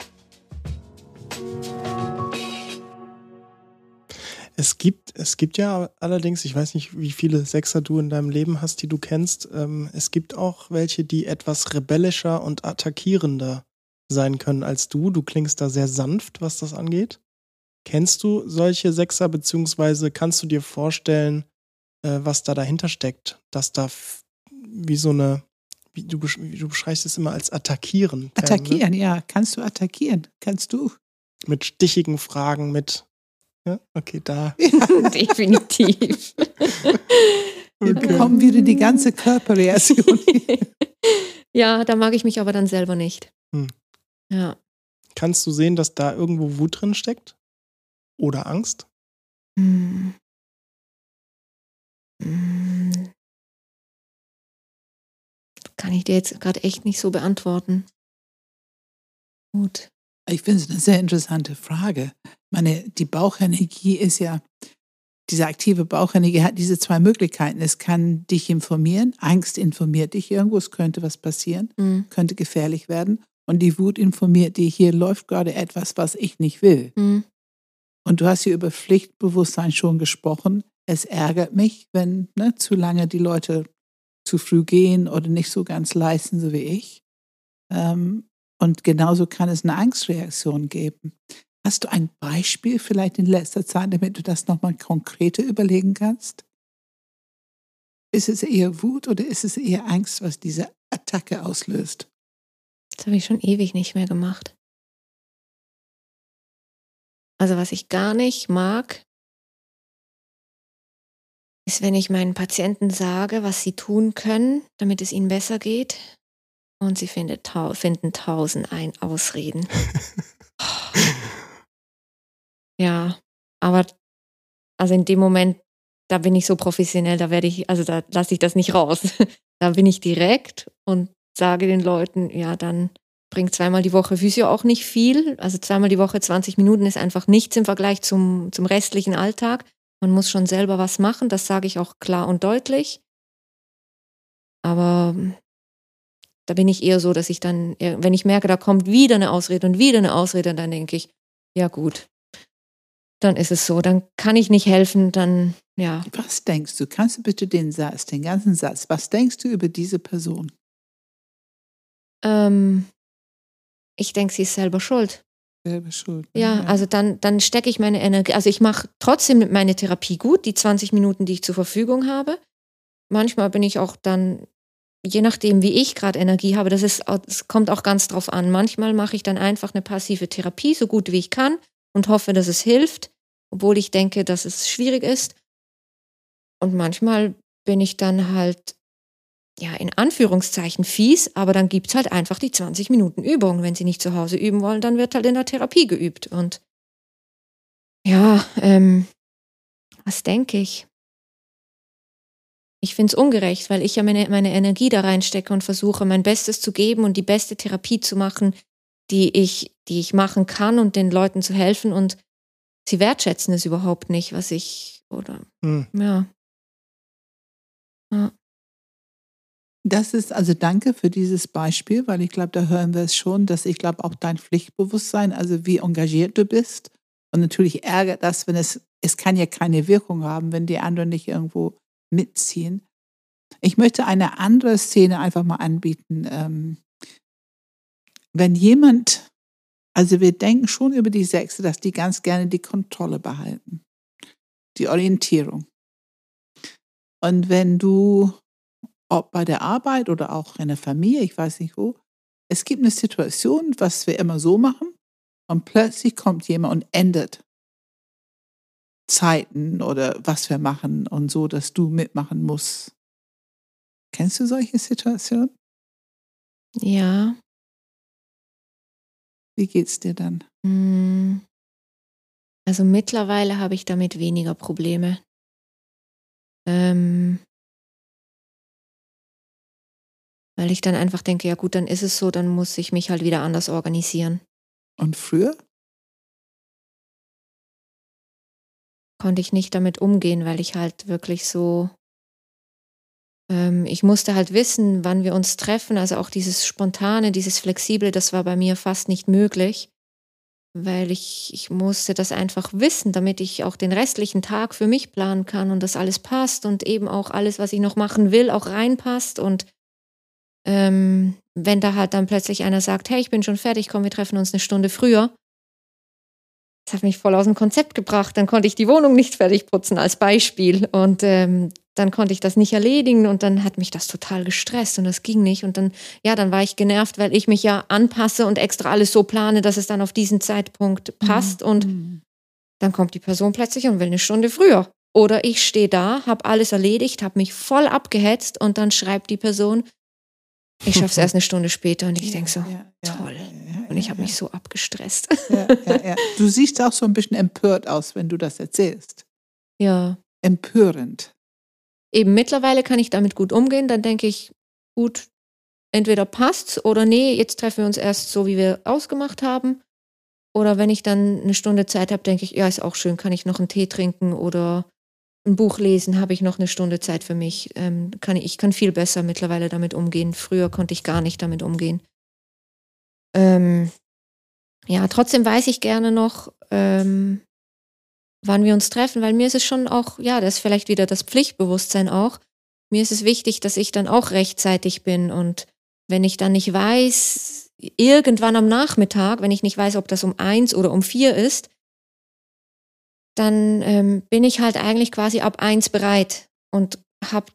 Es gibt, es gibt ja allerdings, ich weiß nicht, wie viele Sechser du in deinem Leben hast, die du kennst. Ähm, es gibt auch welche, die etwas rebellischer und attackierender sein können als du. Du klingst da sehr sanft, was das angeht. Kennst du solche Sechser, beziehungsweise kannst du dir vorstellen, äh, was da dahinter steckt? Dass da wie so eine, du, du beschreibst es immer als attackieren.
Attackieren, ne? ja. Kannst du attackieren? Kannst du?
Mit stichigen Fragen, mit. Ja, okay, da.
Definitiv.
Wir okay. bekommen wieder die ganze Körperreaktion.
ja, da mag ich mich aber dann selber nicht. Hm. Ja.
Kannst du sehen, dass da irgendwo Wut drin steckt? Oder Angst? Hm.
Hm. Kann ich dir jetzt gerade echt nicht so beantworten.
Gut. Ich finde es eine sehr interessante Frage. Meine, die Bauchenergie ist ja, diese aktive Bauchenergie hat diese zwei Möglichkeiten. Es kann dich informieren, Angst informiert dich irgendwo, es könnte was passieren, mhm. könnte gefährlich werden. Und die Wut informiert dich, hier läuft gerade etwas, was ich nicht will. Mhm. Und du hast hier über Pflichtbewusstsein schon gesprochen. Es ärgert mich, wenn ne, zu lange die Leute zu früh gehen oder nicht so ganz leisten, so wie ich. Ähm, und genauso kann es eine Angstreaktion geben. Hast du ein Beispiel vielleicht in letzter Zeit, damit du das nochmal konkreter überlegen kannst? Ist es eher Wut oder ist es eher Angst, was diese Attacke auslöst?
Das habe ich schon ewig nicht mehr gemacht. Also was ich gar nicht mag, ist, wenn ich meinen Patienten sage, was sie tun können, damit es ihnen besser geht. Und sie findet, finden tausend ein Ausreden. ja, aber also in dem Moment, da bin ich so professionell, da werde ich, also da lasse ich das nicht raus. da bin ich direkt und sage den Leuten, ja, dann bringt zweimal die Woche Physio auch nicht viel. Also zweimal die Woche 20 Minuten ist einfach nichts im Vergleich zum, zum restlichen Alltag. Man muss schon selber was machen, das sage ich auch klar und deutlich. Aber da bin ich eher so, dass ich dann, wenn ich merke, da kommt wieder eine Ausrede und wieder eine Ausrede, dann denke ich, ja gut, dann ist es so, dann kann ich nicht helfen, dann ja.
Was denkst du? Kannst du bitte den Satz, den ganzen Satz, was denkst du über diese Person?
Ähm, ich denke, sie ist selber schuld.
Selber schuld.
Ne? Ja, ja, also dann, dann stecke ich meine Energie, also ich mache trotzdem meine Therapie gut, die 20 Minuten, die ich zur Verfügung habe. Manchmal bin ich auch dann, je nachdem, wie ich gerade Energie habe, das, ist, das kommt auch ganz drauf an. Manchmal mache ich dann einfach eine passive Therapie, so gut wie ich kann und hoffe, dass es hilft, obwohl ich denke, dass es schwierig ist. Und manchmal bin ich dann halt ja, in Anführungszeichen fies, aber dann gibt es halt einfach die 20 Minuten Übung. Wenn sie nicht zu Hause üben wollen, dann wird halt in der Therapie geübt. Und ja, ähm, was denke ich? Ich finde es ungerecht, weil ich ja meine, meine Energie da reinstecke und versuche, mein Bestes zu geben und die beste Therapie zu machen, die ich, die ich machen kann und den Leuten zu helfen und sie wertschätzen es überhaupt nicht, was ich, oder, hm. ja.
ja. Das ist also danke für dieses Beispiel, weil ich glaube, da hören wir es schon, dass ich glaube auch dein Pflichtbewusstsein, also wie engagiert du bist. Und natürlich ärgert das, wenn es, es kann ja keine Wirkung haben, wenn die anderen nicht irgendwo mitziehen. Ich möchte eine andere Szene einfach mal anbieten. Ähm, wenn jemand, also wir denken schon über die Sechse, dass die ganz gerne die Kontrolle behalten, die Orientierung. Und wenn du ob bei der Arbeit oder auch in der Familie, ich weiß nicht wo, es gibt eine Situation, was wir immer so machen, und plötzlich kommt jemand und ändert Zeiten oder was wir machen und so, dass du mitmachen musst. Kennst du solche Situationen?
Ja.
Wie geht's dir dann?
Hm. Also mittlerweile habe ich damit weniger Probleme. Ähm, Weil ich dann einfach denke, ja gut, dann ist es so, dann muss ich mich halt wieder anders organisieren.
Und früher?
Konnte ich nicht damit umgehen, weil ich halt wirklich so, ähm, ich musste halt wissen, wann wir uns treffen. Also auch dieses Spontane, dieses Flexible, das war bei mir fast nicht möglich, weil ich, ich musste das einfach wissen, damit ich auch den restlichen Tag für mich planen kann und das alles passt und eben auch alles, was ich noch machen will, auch reinpasst und ähm, wenn da halt dann plötzlich einer sagt, hey, ich bin schon fertig, komm, wir treffen uns eine Stunde früher. Das hat mich voll aus dem Konzept gebracht. Dann konnte ich die Wohnung nicht fertig putzen als Beispiel. Und ähm, dann konnte ich das nicht erledigen und dann hat mich das total gestresst und das ging nicht. Und dann, ja, dann war ich genervt, weil ich mich ja anpasse und extra alles so plane, dass es dann auf diesen Zeitpunkt passt. Mhm. Und mhm. dann kommt die Person plötzlich und will eine Stunde früher. Oder ich stehe da, habe alles erledigt, habe mich voll abgehetzt und dann schreibt die Person, ich schaffe es erst eine Stunde später und ich denke so, toll. Und ich habe mich so abgestresst.
Du siehst auch so ein bisschen empört aus, wenn du das erzählst.
Ja.
Empörend
eben mittlerweile kann ich damit gut umgehen. Dann denke ich, gut, entweder passt's oder nee, jetzt treffen wir uns erst so, wie wir ausgemacht haben. Oder wenn ich dann eine Stunde Zeit habe, denke ich, ja, ist auch schön, kann ich noch einen Tee trinken oder ein Buch lesen, habe ich noch eine Stunde Zeit für mich. Ähm, kann ich, ich kann viel besser mittlerweile damit umgehen. Früher konnte ich gar nicht damit umgehen. Ähm, ja, trotzdem weiß ich gerne noch, ähm, wann wir uns treffen, weil mir ist es schon auch, ja, das ist vielleicht wieder das Pflichtbewusstsein auch. Mir ist es wichtig, dass ich dann auch rechtzeitig bin und wenn ich dann nicht weiß, irgendwann am Nachmittag, wenn ich nicht weiß, ob das um eins oder um vier ist, dann ähm, bin ich halt eigentlich quasi ab eins bereit und habe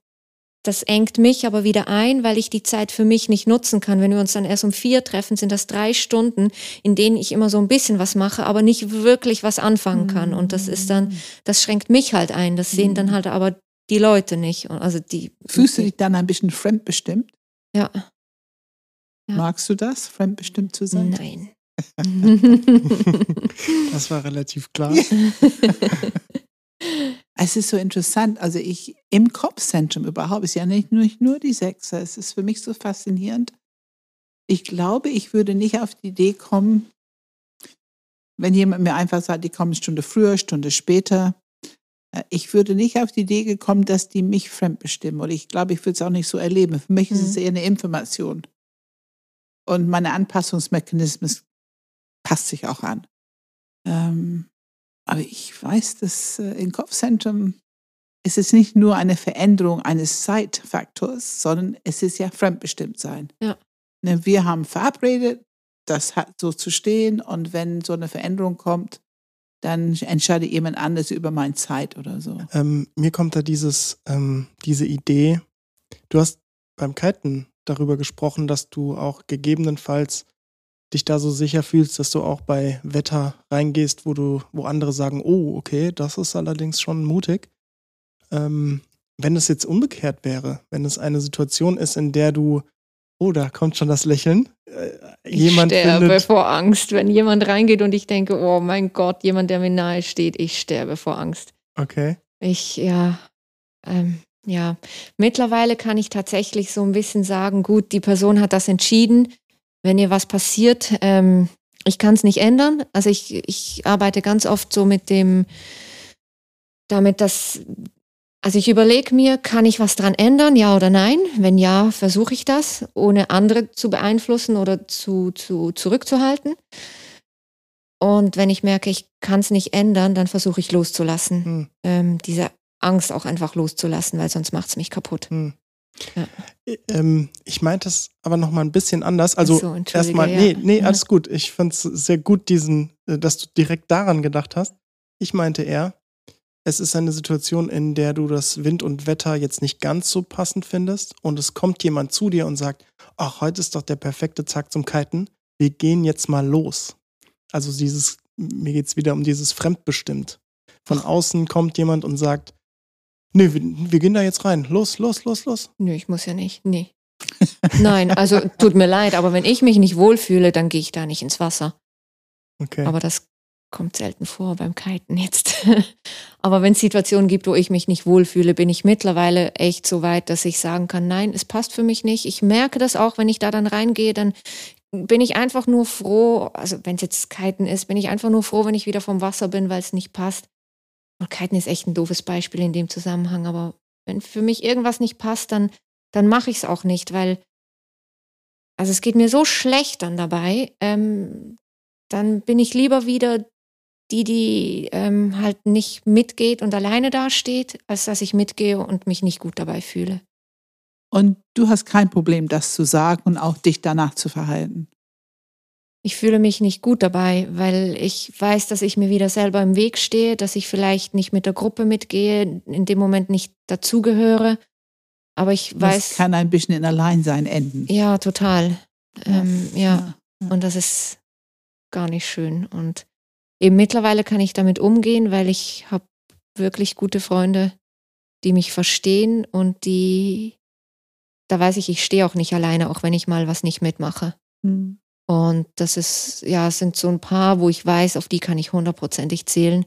das engt mich aber wieder ein, weil ich die Zeit für mich nicht nutzen kann. Wenn wir uns dann erst um vier treffen, sind das drei Stunden, in denen ich immer so ein bisschen was mache, aber nicht wirklich was anfangen kann. Und das ist dann, das schränkt mich halt ein. Das sehen dann halt aber die Leute nicht. Also die.
Fühlst du dich dann ein bisschen fremdbestimmt?
Ja.
ja. Magst du das, fremdbestimmt zu sein?
Nein.
das war relativ klar.
Es ist so interessant. Also ich im Kopfzentrum überhaupt ist ja nicht nur, nicht nur die Sechser. Es ist für mich so faszinierend. Ich glaube, ich würde nicht auf die Idee kommen, wenn jemand mir einfach sagt, die kommen eine Stunde früher, eine Stunde später. Äh, ich würde nicht auf die Idee gekommen, dass die mich fremdbestimmen. Oder ich glaube, ich würde es auch nicht so erleben. Für mich mhm. ist es mhm. eher eine Information. Und meine Anpassungsmechanismus passt sich auch an. Ähm, aber ich weiß, dass äh, im Kopfzentrum ist es nicht nur eine Veränderung eines Zeitfaktors, sondern es ist ja Fremdbestimmtsein.
Ja.
Ne, wir haben verabredet, das hat so zu stehen und wenn so eine Veränderung kommt, dann entscheidet jemand anders über meine Zeit oder so.
Ähm, mir kommt da dieses, ähm, diese Idee, du hast beim Kiten darüber gesprochen, dass du auch gegebenenfalls dich da so sicher fühlst, dass du auch bei Wetter reingehst, wo du, wo andere sagen, oh, okay, das ist allerdings schon mutig. Ähm, wenn es jetzt umgekehrt wäre, wenn es eine Situation ist, in der du, oh, da kommt schon das Lächeln.
Äh, jemand ich sterbe findet, vor Angst, wenn jemand reingeht und ich denke, oh mein Gott, jemand, der mir nahe steht, ich sterbe vor Angst.
Okay.
Ich, ja, ähm, ja, mittlerweile kann ich tatsächlich so ein bisschen sagen, gut, die Person hat das entschieden wenn ihr was passiert, ähm, ich kann es nicht ändern. Also ich, ich arbeite ganz oft so mit dem, damit dass, also ich überlege mir, kann ich was dran ändern, ja oder nein? Wenn ja, versuche ich das, ohne andere zu beeinflussen oder zu, zu zurückzuhalten. Und wenn ich merke, ich kann es nicht ändern, dann versuche ich loszulassen. Hm. Ähm, diese Angst auch einfach loszulassen, weil sonst macht es mich kaputt. Hm.
Ja. Ähm, ich meinte es aber noch mal ein bisschen anders. Also so, erstmal, nee, nee, alles gut. Ich fand es sehr gut, diesen, äh, dass du direkt daran gedacht hast. Ich meinte eher, es ist eine Situation, in der du das Wind und Wetter jetzt nicht ganz so passend findest und es kommt jemand zu dir und sagt, ach, heute ist doch der perfekte Tag zum Kiten. Wir gehen jetzt mal los. Also dieses, mir geht es wieder um dieses Fremdbestimmt. Von außen kommt jemand und sagt, Nee, wir, wir, gehen da jetzt rein. Los, los, los, los.
Nö, ich muss ja nicht. Nee. Nein, also tut mir leid, aber wenn ich mich nicht wohlfühle, dann gehe ich da nicht ins Wasser.
Okay.
Aber das kommt selten vor beim Kiten jetzt. aber wenn es Situationen gibt, wo ich mich nicht wohlfühle, bin ich mittlerweile echt so weit, dass ich sagen kann, nein, es passt für mich nicht. Ich merke das auch, wenn ich da dann reingehe, dann bin ich einfach nur froh, also wenn es jetzt Kiten ist, bin ich einfach nur froh, wenn ich wieder vom Wasser bin, weil es nicht passt. Kiten ist echt ein doofes Beispiel in dem Zusammenhang, aber wenn für mich irgendwas nicht passt, dann, dann mache ich es auch nicht, weil, also es geht mir so schlecht dann dabei, ähm, dann bin ich lieber wieder die, die ähm, halt nicht mitgeht und alleine dasteht, als dass ich mitgehe und mich nicht gut dabei fühle.
Und du hast kein Problem, das zu sagen und auch dich danach zu verhalten.
Ich fühle mich nicht gut dabei, weil ich weiß, dass ich mir wieder selber im Weg stehe, dass ich vielleicht nicht mit der Gruppe mitgehe, in dem Moment nicht dazugehöre. Aber ich weiß.
Das kann ein bisschen in Alleinsein enden.
Ja, total. Ja. Ähm, ja. ja. Und das ist gar nicht schön. Und eben mittlerweile kann ich damit umgehen, weil ich habe wirklich gute Freunde, die mich verstehen und die, da weiß ich, ich stehe auch nicht alleine, auch wenn ich mal was nicht mitmache. Mhm. Und das ist, ja, es sind so ein paar, wo ich weiß, auf die kann ich hundertprozentig zählen.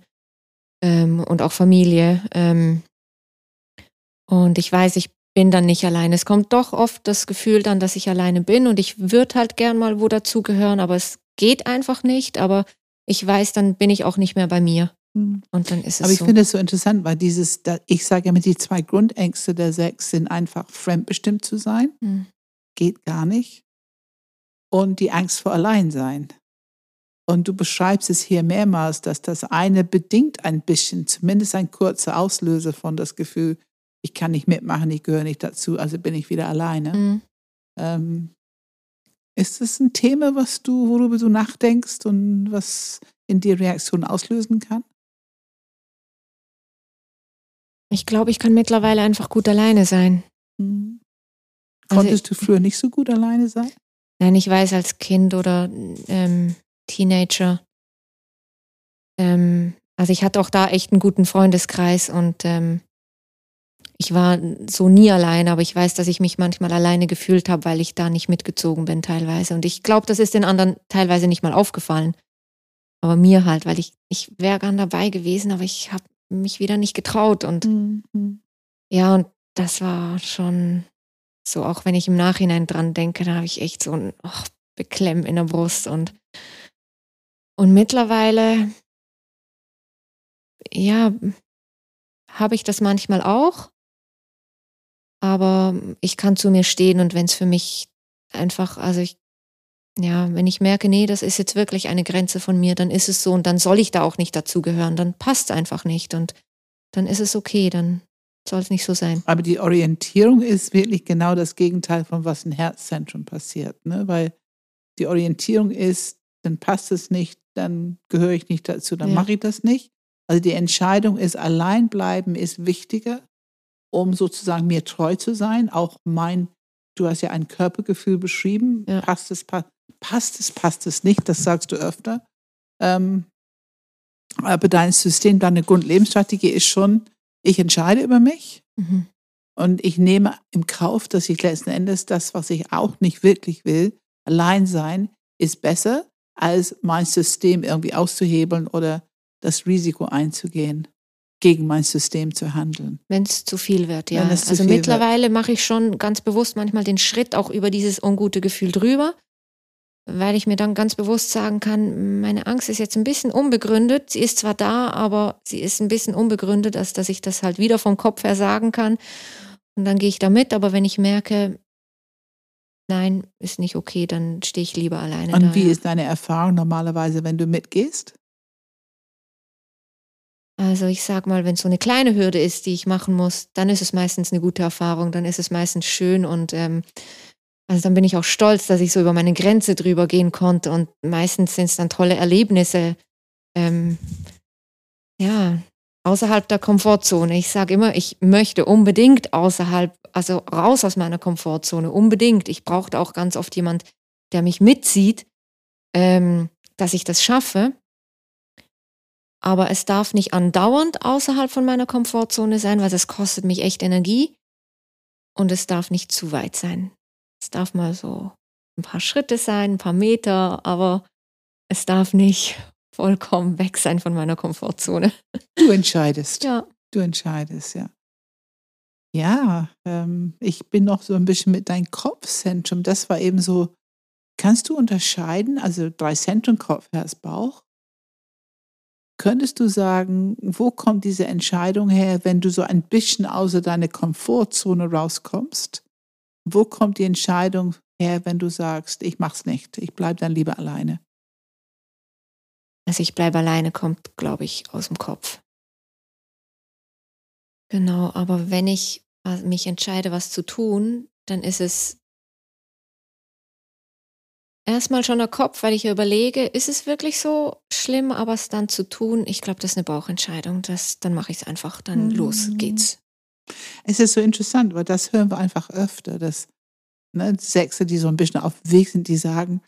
Ähm, und auch Familie. Ähm, und ich weiß, ich bin dann nicht alleine. Es kommt doch oft das Gefühl dann, dass ich alleine bin und ich würde halt gern mal wo dazugehören, aber es geht einfach nicht. Aber ich weiß, dann bin ich auch nicht mehr bei mir. Hm. Und dann ist es
Aber ich
so.
finde es so interessant, weil dieses, ich sage ja mit die zwei Grundängste der sechs sind einfach fremdbestimmt zu sein. Mhm. Geht gar nicht und die Angst vor Alleinsein. Und du beschreibst es hier mehrmals, dass das eine bedingt ein bisschen, zumindest ein kurzer Auslöser von das Gefühl, ich kann nicht mitmachen, ich gehöre nicht dazu, also bin ich wieder alleine. Mhm. Ähm, ist das ein Thema, was du, worüber du nachdenkst und was in dir Reaktionen auslösen kann?
Ich glaube, ich kann mittlerweile einfach gut alleine sein. Mhm.
Konntest also, du früher nicht so gut alleine sein?
Nein, ich weiß als Kind oder ähm, Teenager. Ähm, also ich hatte auch da echt einen guten Freundeskreis und ähm, ich war so nie alleine, aber ich weiß, dass ich mich manchmal alleine gefühlt habe, weil ich da nicht mitgezogen bin teilweise. Und ich glaube, das ist den anderen teilweise nicht mal aufgefallen. Aber mir halt, weil ich, ich wäre gern dabei gewesen, aber ich habe mich wieder nicht getraut. Und mhm. ja, und das war schon so, auch wenn ich im Nachhinein dran denke, da habe ich echt so ein oh, Beklemm in der Brust. Und, und mittlerweile, ja, habe ich das manchmal auch. Aber ich kann zu mir stehen und wenn es für mich einfach, also ich, ja, wenn ich merke, nee, das ist jetzt wirklich eine Grenze von mir, dann ist es so und dann soll ich da auch nicht dazugehören, dann passt einfach nicht und dann ist es okay, dann soll es nicht so sein.
Aber die Orientierung ist wirklich genau das Gegenteil von was im Herzzentrum passiert, ne? weil die Orientierung ist, dann passt es nicht, dann gehöre ich nicht dazu, dann ja. mache ich das nicht. Also die Entscheidung ist, allein bleiben ist wichtiger, um sozusagen mir treu zu sein. Auch mein, du hast ja ein Körpergefühl beschrieben, ja. passt es, pa passt es, passt es nicht, das sagst du öfter. Ähm, aber dein System, deine Grundlebensstrategie ist schon, ich entscheide über mich mhm. und ich nehme im Kauf, dass ich letzten Endes das, was ich auch nicht wirklich will, allein sein, ist besser, als mein System irgendwie auszuhebeln oder das Risiko einzugehen, gegen mein System zu handeln.
Wenn es zu viel wird, ja. Also mittlerweile mache ich schon ganz bewusst manchmal den Schritt auch über dieses ungute Gefühl drüber weil ich mir dann ganz bewusst sagen kann, meine Angst ist jetzt ein bisschen unbegründet. Sie ist zwar da, aber sie ist ein bisschen unbegründet, als dass ich das halt wieder vom Kopf her sagen kann. Und dann gehe ich da mit, aber wenn ich merke, nein, ist nicht okay, dann stehe ich lieber alleine.
Und da, wie ja. ist deine Erfahrung normalerweise, wenn du mitgehst?
Also ich sag mal, wenn es so eine kleine Hürde ist, die ich machen muss, dann ist es meistens eine gute Erfahrung, dann ist es meistens schön und ähm, also dann bin ich auch stolz, dass ich so über meine Grenze drüber gehen konnte und meistens sind es dann tolle Erlebnisse. Ähm, ja, außerhalb der Komfortzone. Ich sage immer, ich möchte unbedingt außerhalb, also raus aus meiner Komfortzone, unbedingt. Ich brauchte auch ganz oft jemand, der mich mitzieht, ähm, dass ich das schaffe. Aber es darf nicht andauernd außerhalb von meiner Komfortzone sein, weil das kostet mich echt Energie. Und es darf nicht zu weit sein. Es darf mal so ein paar Schritte sein, ein paar Meter, aber es darf nicht vollkommen weg sein von meiner Komfortzone.
Du entscheidest.
Ja.
Du entscheidest, ja. Ja, ähm, ich bin noch so ein bisschen mit deinem Kopfzentrum. Das war eben so, kannst du unterscheiden, also drei Zentren, Kopf, Herz, Bauch. Könntest du sagen, wo kommt diese Entscheidung her, wenn du so ein bisschen außer deiner Komfortzone rauskommst? Wo kommt die Entscheidung her, wenn du sagst, ich mach's nicht, ich bleibe dann lieber alleine?
Also ich bleibe alleine kommt, glaube ich, aus dem Kopf. Genau, aber wenn ich mich entscheide, was zu tun, dann ist es erstmal schon der Kopf, weil ich überlege, ist es wirklich so schlimm, aber es dann zu tun, ich glaube, das ist eine Bauchentscheidung. Das, dann mache ich es einfach, dann mhm. los geht's.
Es ist so interessant, weil das hören wir einfach öfter, dass ne, Sechse, die so ein bisschen auf Weg sind, die sagen,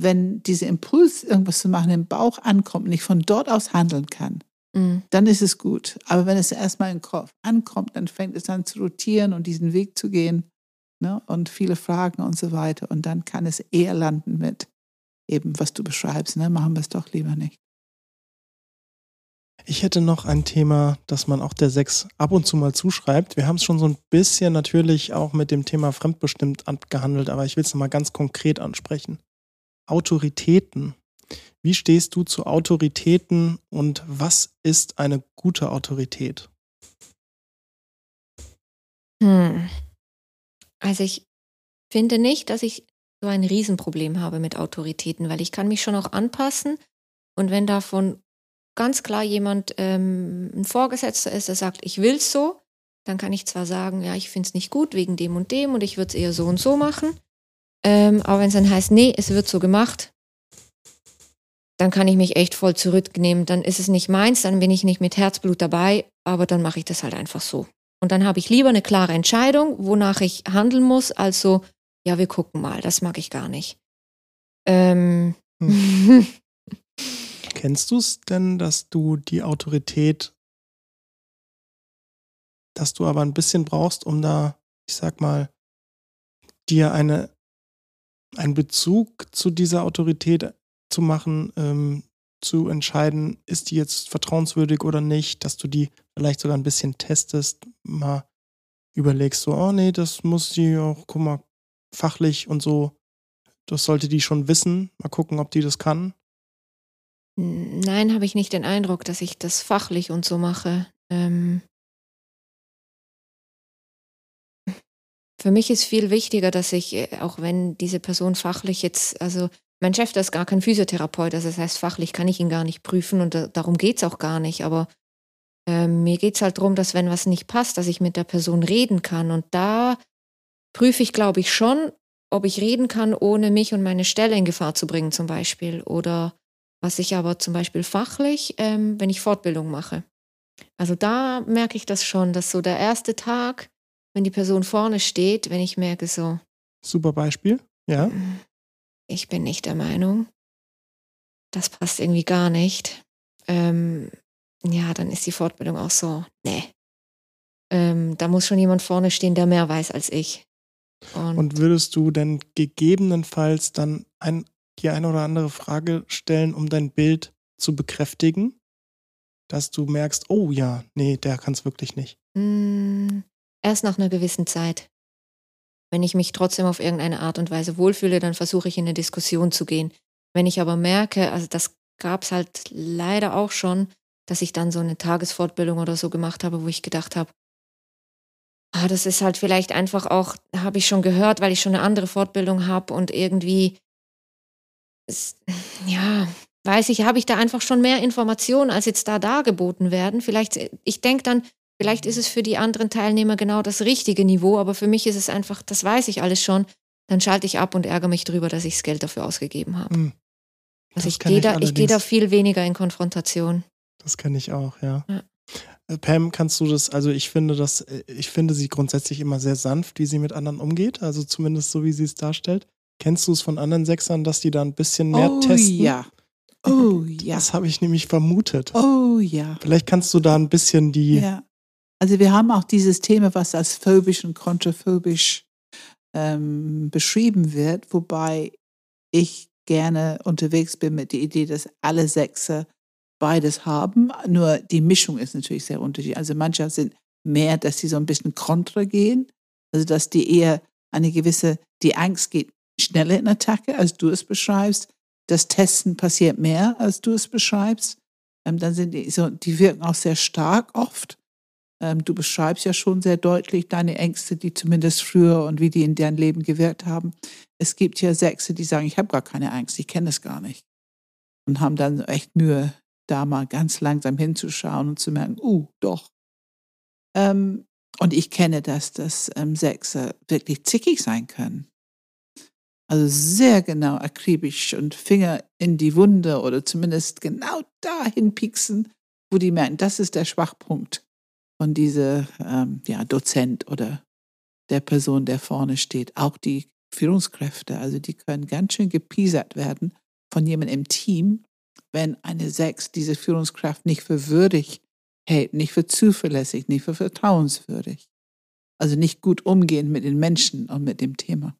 wenn dieser Impuls, irgendwas zu machen, im Bauch ankommt und ich von dort aus handeln kann, mhm. dann ist es gut. Aber wenn es erstmal im Kopf ankommt, dann fängt es an zu rotieren und diesen Weg zu gehen ne, und viele Fragen und so weiter. Und dann kann es eher landen mit eben, was du beschreibst, ne, machen wir es doch lieber nicht.
Ich hätte noch ein Thema, das man auch der Sechs ab und zu mal zuschreibt. Wir haben es schon so ein bisschen natürlich auch mit dem Thema fremdbestimmt abgehandelt, aber ich will es nochmal ganz konkret ansprechen. Autoritäten. Wie stehst du zu Autoritäten und was ist eine gute Autorität?
Hm. Also ich finde nicht, dass ich so ein Riesenproblem habe mit Autoritäten, weil ich kann mich schon auch anpassen und wenn davon ganz klar jemand ähm, ein Vorgesetzter ist, der sagt, ich will es so, dann kann ich zwar sagen, ja, ich finde es nicht gut wegen dem und dem und ich würde es eher so und so machen. Ähm, aber wenn es dann heißt, nee, es wird so gemacht, dann kann ich mich echt voll zurücknehmen. Dann ist es nicht meins, dann bin ich nicht mit Herzblut dabei, aber dann mache ich das halt einfach so. Und dann habe ich lieber eine klare Entscheidung, wonach ich handeln muss, als so, ja, wir gucken mal, das mag ich gar nicht. Ähm. Hm.
Kennst du es denn, dass du die Autorität, dass du aber ein bisschen brauchst, um da, ich sag mal, dir eine, einen Bezug zu dieser Autorität zu machen, ähm, zu entscheiden, ist die jetzt vertrauenswürdig oder nicht, dass du die vielleicht sogar ein bisschen testest, mal überlegst, so, oh nee, das muss die auch, guck mal, fachlich und so, das sollte die schon wissen, mal gucken, ob die das kann.
Nein, habe ich nicht den Eindruck, dass ich das fachlich und so mache. Ähm für mich ist viel wichtiger, dass ich, äh, auch wenn diese Person fachlich jetzt, also mein Chef, das ist gar kein Physiotherapeut, also das heißt, fachlich kann ich ihn gar nicht prüfen und da, darum geht es auch gar nicht. Aber äh, mir geht es halt darum, dass wenn was nicht passt, dass ich mit der Person reden kann. Und da prüfe ich, glaube ich, schon, ob ich reden kann, ohne mich und meine Stelle in Gefahr zu bringen, zum Beispiel. Oder was ich aber zum Beispiel fachlich, ähm, wenn ich Fortbildung mache. Also da merke ich das schon, dass so der erste Tag, wenn die Person vorne steht, wenn ich merke so.
Super Beispiel, ja.
Ich bin nicht der Meinung. Das passt irgendwie gar nicht. Ähm, ja, dann ist die Fortbildung auch so, nee. Ähm, da muss schon jemand vorne stehen, der mehr weiß als ich.
Und, Und würdest du denn gegebenenfalls dann ein die eine oder andere Frage stellen, um dein Bild zu bekräftigen? Dass du merkst, oh ja, nee, der kann es wirklich nicht.
Mm, erst nach einer gewissen Zeit. Wenn ich mich trotzdem auf irgendeine Art und Weise wohlfühle, dann versuche ich in eine Diskussion zu gehen. Wenn ich aber merke, also das gab es halt leider auch schon, dass ich dann so eine Tagesfortbildung oder so gemacht habe, wo ich gedacht habe, ah, das ist halt vielleicht einfach auch, habe ich schon gehört, weil ich schon eine andere Fortbildung habe und irgendwie ja, weiß ich, habe ich da einfach schon mehr Informationen, als jetzt da dargeboten werden. Vielleicht, ich denke dann, vielleicht ist es für die anderen Teilnehmer genau das richtige Niveau, aber für mich ist es einfach, das weiß ich alles schon. Dann schalte ich ab und ärgere mich drüber, dass ich das Geld dafür ausgegeben habe. Hm. Also ich gehe da, ich da viel weniger in Konfrontation.
Das kenne ich auch, ja. ja. Äh, Pam, kannst du das, also ich finde das, äh, ich finde sie grundsätzlich immer sehr sanft, wie sie mit anderen umgeht, also zumindest so, wie sie es darstellt. Kennst du es von anderen Sechsern, dass die da ein bisschen mehr
oh,
testen?
Ja. Oh ja.
Das habe ich nämlich vermutet.
Oh ja.
Vielleicht kannst du da ein bisschen die.
Ja. Also wir haben auch dieses Thema, was als phobisch und kontraphobisch ähm, beschrieben wird, wobei ich gerne unterwegs bin mit der Idee, dass alle Sechser beides haben. Nur die Mischung ist natürlich sehr unterschiedlich. Also manche sind mehr, dass sie so ein bisschen kontra gehen. Also dass die eher eine gewisse, die Angst geht schneller in Attacke, als du es beschreibst. Das Testen passiert mehr, als du es beschreibst. Ähm, dann sind die so, die wirken auch sehr stark oft. Ähm, du beschreibst ja schon sehr deutlich deine Ängste, die zumindest früher und wie die in deren Leben gewirkt haben. Es gibt ja Sechse, die sagen, ich habe gar keine Angst, ich kenne es gar nicht. Und haben dann echt Mühe, da mal ganz langsam hinzuschauen und zu merken, uh, doch. Ähm, und ich kenne das, dass ähm, Sechse wirklich zickig sein können. Also sehr genau, akribisch und Finger in die Wunde oder zumindest genau dahin pieksen, wo die merken, das ist der Schwachpunkt von dieser ähm, ja, Dozent oder der Person, der vorne steht. Auch die Führungskräfte, also die können ganz schön gepiesert werden von jemandem im Team, wenn eine Sechs diese Führungskraft nicht für würdig hält, nicht für zuverlässig, nicht für vertrauenswürdig. Also nicht gut umgehen mit den Menschen und mit dem Thema.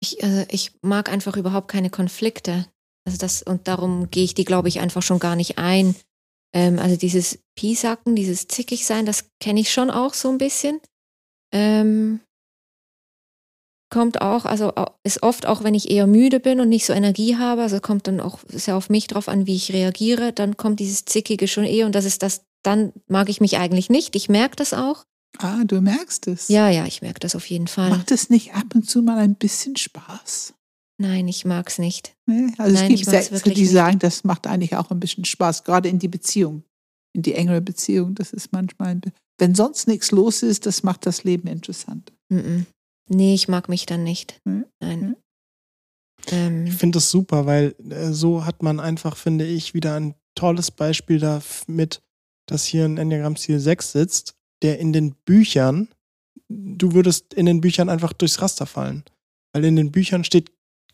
Ich, also ich mag einfach überhaupt keine Konflikte. Also das, und darum gehe ich die, glaube ich, einfach schon gar nicht ein. Ähm, also dieses Piesacken, dieses Zickigsein, das kenne ich schon auch so ein bisschen. Ähm, kommt auch, also ist oft auch, wenn ich eher müde bin und nicht so Energie habe, also kommt dann auch sehr auf mich drauf an, wie ich reagiere, dann kommt dieses Zickige schon eher und das ist das, dann mag ich mich eigentlich nicht. Ich merke das auch.
Ah, du merkst es.
Ja, ja, ich merke das auf jeden Fall.
Macht es nicht ab und zu mal ein bisschen Spaß?
Nein, ich mag es nicht.
Nee, also Nein, es gibt Sätze, die nicht. sagen, das macht eigentlich auch ein bisschen Spaß, gerade in die Beziehung, in die engere Beziehung. Das ist manchmal, ein, wenn sonst nichts los ist, das macht das Leben interessant.
Mm -mm. Nee, ich mag mich dann nicht. Nee. Nein.
Ähm. Ich finde das super, weil äh, so hat man einfach, finde ich, wieder ein tolles Beispiel damit, dass hier ein Enneagramm-Ziel 6 sitzt der in den Büchern, du würdest in den Büchern einfach durchs Raster fallen. Weil in den Büchern steht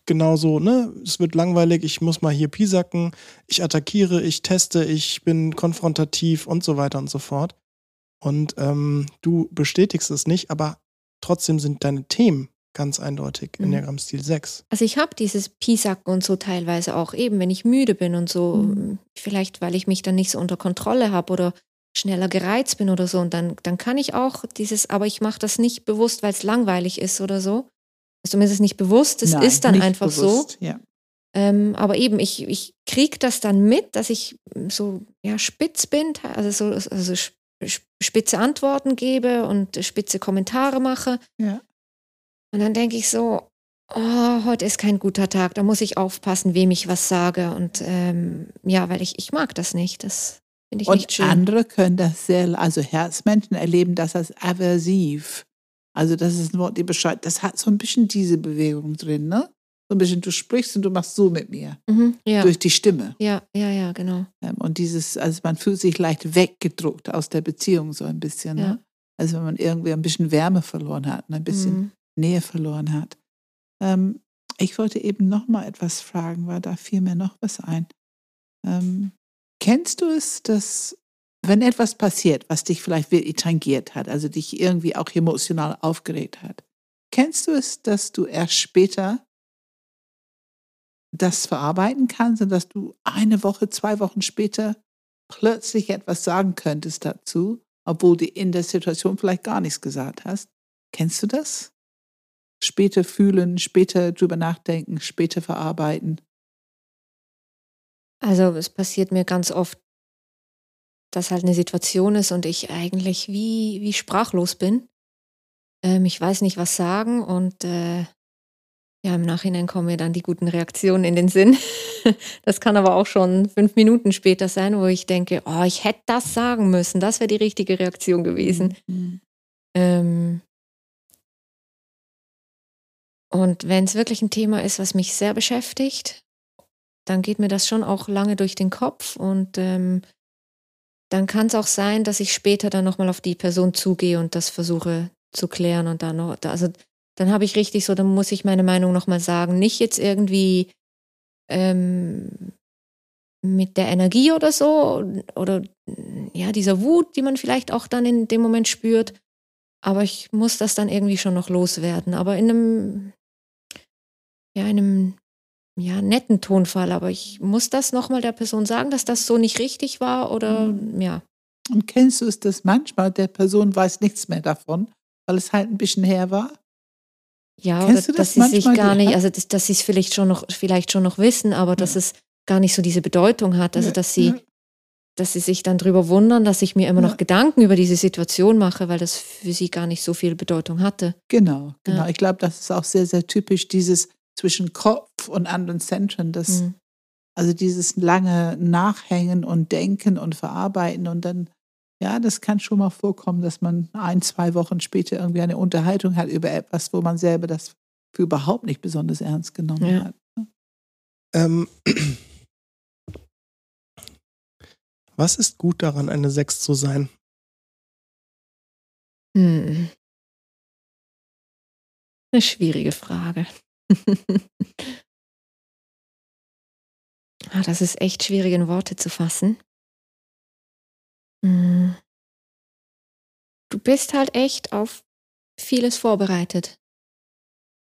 genauso, ne, es wird langweilig, ich muss mal hier pisacken, ich attackiere, ich teste, ich bin konfrontativ und so weiter und so fort. Und ähm, du bestätigst es nicht, aber trotzdem sind deine Themen ganz eindeutig mhm. Enneagramm-Stil 6.
Also ich habe dieses Pisacken und so teilweise auch eben, wenn ich müde bin und so, mhm. vielleicht weil ich mich dann nicht so unter Kontrolle habe oder schneller gereizt bin oder so. Und dann, dann kann ich auch dieses, aber ich mache das nicht bewusst, weil es langweilig ist oder so. Also mir ist es nicht bewusst, es Nein, ist dann einfach bewusst, so. Ja. Ähm, aber eben, ich, ich kriege das dann mit, dass ich so ja, spitz bin, also so also spitze Antworten gebe und spitze Kommentare mache. Ja. Und dann denke ich so, oh, heute ist kein guter Tag, da muss ich aufpassen, wem ich was sage. Und ähm, ja, weil ich, ich mag das nicht. Das
Finde ich und nicht schön. andere können das sehr, also Herzmenschen erleben das als aversiv. Also das ist ein Wort, die Bescheid, das hat so ein bisschen diese Bewegung drin, ne? So ein bisschen, du sprichst und du machst so mit mir. Mhm, ja. Durch die Stimme.
Ja, ja, ja, genau.
Ähm, und dieses, also man fühlt sich leicht weggedruckt aus der Beziehung so ein bisschen. Ne? Ja. Also wenn man irgendwie ein bisschen Wärme verloren hat und ein bisschen mhm. Nähe verloren hat. Ähm, ich wollte eben noch mal etwas fragen, weil da fiel mir noch was ein. Ähm, Kennst du es, dass wenn etwas passiert, was dich vielleicht wirklich tangiert hat, also dich irgendwie auch emotional aufgeregt hat, kennst du es, dass du erst später das verarbeiten kannst und dass du eine Woche, zwei Wochen später plötzlich etwas sagen könntest dazu, obwohl du in der Situation vielleicht gar nichts gesagt hast? Kennst du das? Später fühlen, später drüber nachdenken, später verarbeiten.
Also es passiert mir ganz oft, dass halt eine Situation ist und ich eigentlich wie, wie sprachlos bin. Ähm, ich weiß nicht, was sagen und äh, ja, im Nachhinein kommen mir dann die guten Reaktionen in den Sinn. Das kann aber auch schon fünf Minuten später sein, wo ich denke, oh, ich hätte das sagen müssen. Das wäre die richtige Reaktion gewesen. Mhm. Ähm, und wenn es wirklich ein Thema ist, was mich sehr beschäftigt, dann geht mir das schon auch lange durch den Kopf und ähm, dann kann es auch sein, dass ich später dann nochmal auf die Person zugehe und das versuche zu klären und dann noch, also dann habe ich richtig so, dann muss ich meine Meinung nochmal sagen. Nicht jetzt irgendwie ähm, mit der Energie oder so oder ja, dieser Wut, die man vielleicht auch dann in dem Moment spürt. Aber ich muss das dann irgendwie schon noch loswerden. Aber in einem, ja, in einem ja, netten Tonfall, aber ich muss das nochmal der Person sagen, dass das so nicht richtig war oder mhm. ja.
Und kennst du es, dass manchmal der Person weiß nichts mehr davon, weil es halt ein bisschen her war?
Ja, Kennst oder das dass sie sich gar nicht, also dass, dass sie es vielleicht schon noch, vielleicht schon noch wissen, aber ja. dass es gar nicht so diese Bedeutung hat. Also dass sie, ja. dass sie sich dann drüber wundern, dass ich mir immer noch Gedanken über diese Situation mache, weil das für sie gar nicht so viel Bedeutung hatte.
Genau, genau. Ich glaube, das ist auch sehr, sehr typisch, dieses zwischen Kopf und anderen Zentren. Das, mhm. Also dieses lange Nachhängen und Denken und Verarbeiten und dann, ja, das kann schon mal vorkommen, dass man ein, zwei Wochen später irgendwie eine Unterhaltung hat über etwas, wo man selber das für überhaupt nicht besonders ernst genommen
Ja.
hat.
Ähm, was ist gut daran, eine Sechs zu sein?
Hm. Eine schwierige Frage. ah, das ist echt schwierig in Worte zu fassen. Hm. Du bist halt echt auf vieles vorbereitet.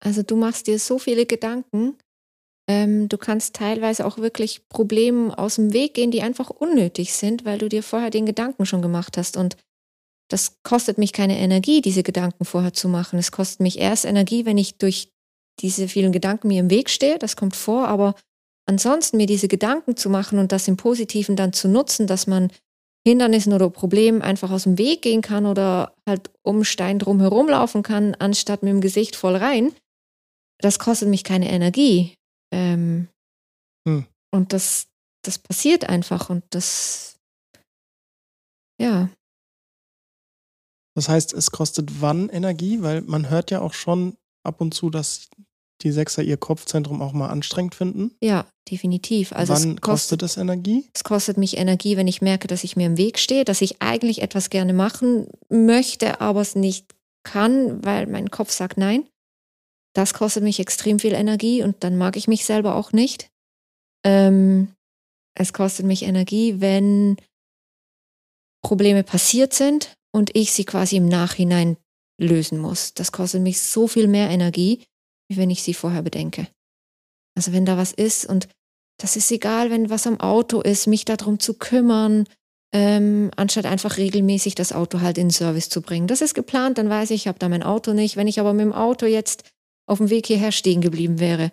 Also du machst dir so viele Gedanken. Ähm, du kannst teilweise auch wirklich Problemen aus dem Weg gehen, die einfach unnötig sind, weil du dir vorher den Gedanken schon gemacht hast. Und das kostet mich keine Energie, diese Gedanken vorher zu machen. Es kostet mich erst Energie, wenn ich durch diese vielen Gedanken mir im Weg stehe. Das kommt vor, aber ansonsten mir diese Gedanken zu machen und das im Positiven dann zu nutzen, dass man Hindernissen oder Problemen einfach aus dem Weg gehen kann oder halt um Stein drum herum laufen kann, anstatt mit dem Gesicht voll rein, das kostet mich keine Energie. Ähm,
Hm.
Und das, das passiert einfach und das, ja,
Das heißt, es kostet wann Energie? Weil man hört ja auch schon ab und zu, dass die Sechser ihr Kopfzentrum auch mal anstrengend finden.
ja, definitiv. Also
wann kostet
kostet,
es Energie?
es kostet mich Energie, wenn ich merke, dass ich mir im Weg stehe, dass ich eigentlich etwas gerne machen möchte, aber es nicht kann, weil mein Kopf sagt nein. Das kostet mich extrem viel Energie und dann mag ich mich selber auch nicht. Ähm, es kostet mich Energie, wenn Probleme passiert sind und ich sie quasi im Nachhinein lösen muss. Das kostet mich so viel mehr Energie, wie wenn ich sie vorher bedenke. Also wenn da was ist und das ist egal, wenn was am Auto ist, mich darum zu kümmern, ähm, anstatt einfach regelmäßig das Auto halt in Service zu bringen. Das ist geplant, dann weiß ich, ich habe da mein Auto nicht. Wenn ich aber mit dem Auto jetzt auf dem Weg hierher stehen geblieben wäre,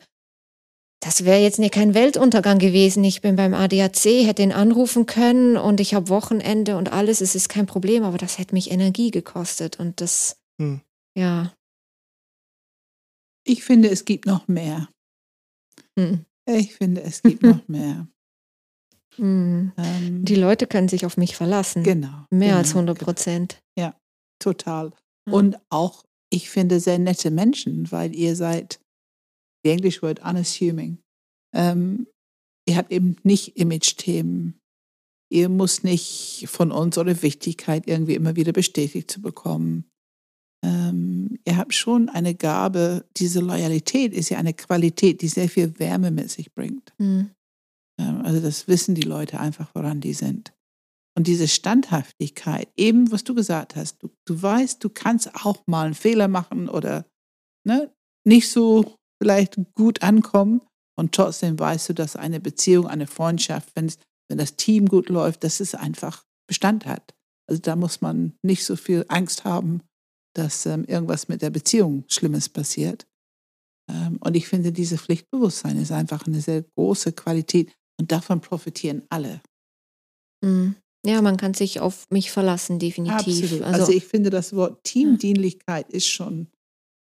das wäre jetzt nicht kein Weltuntergang gewesen. Ich bin beim ADAC, hätte ihn anrufen können und ich habe Wochenende und alles. Es ist kein Problem, aber das hätte mich Energie gekostet und das,
Hm.
ja,
Ich finde, es gibt noch mehr.
hm.
Ich finde, es gibt noch mehr.
Hm.
Ähm,
die Leute können sich auf mich verlassen.
genau.
Mehr
genau,
als 100 Prozent.
Genau, total.
Ja.
Und auch, ich finde, sehr nette Menschen, weil ihr seid, the English word unassuming. Ähm, ihr habt eben nicht Image-Themen. Ihr müsst nicht von uns eure Wichtigkeit irgendwie immer wieder bestätigt zu bekommen. Ähm, ihr habt schon eine Gabe, diese Loyalität ist ja eine Qualität, die sehr viel Wärme mit sich bringt.
Hm.
Ähm, Also das wissen die Leute einfach, woran die sind. Und diese Standhaftigkeit, eben was du gesagt hast, du, du weißt, du kannst auch mal einen Fehler machen oder ne, nicht so vielleicht gut ankommen und trotzdem weißt du, dass eine Beziehung, eine Freundschaft, wenn, wenn das Team gut läuft, dass es einfach Bestand hat. Also da muss man nicht so viel Angst haben, dass ähm, irgendwas mit der Beziehung Schlimmes passiert. Ähm, und ich finde, dieses Pflichtbewusstsein ist einfach eine sehr große Qualität und davon profitieren alle.
Hm. Ja, man kann sich auf mich verlassen, definitiv.
Absolut.
Also,
Also, ich finde, das Wort Teamdienlichkeit ist schon,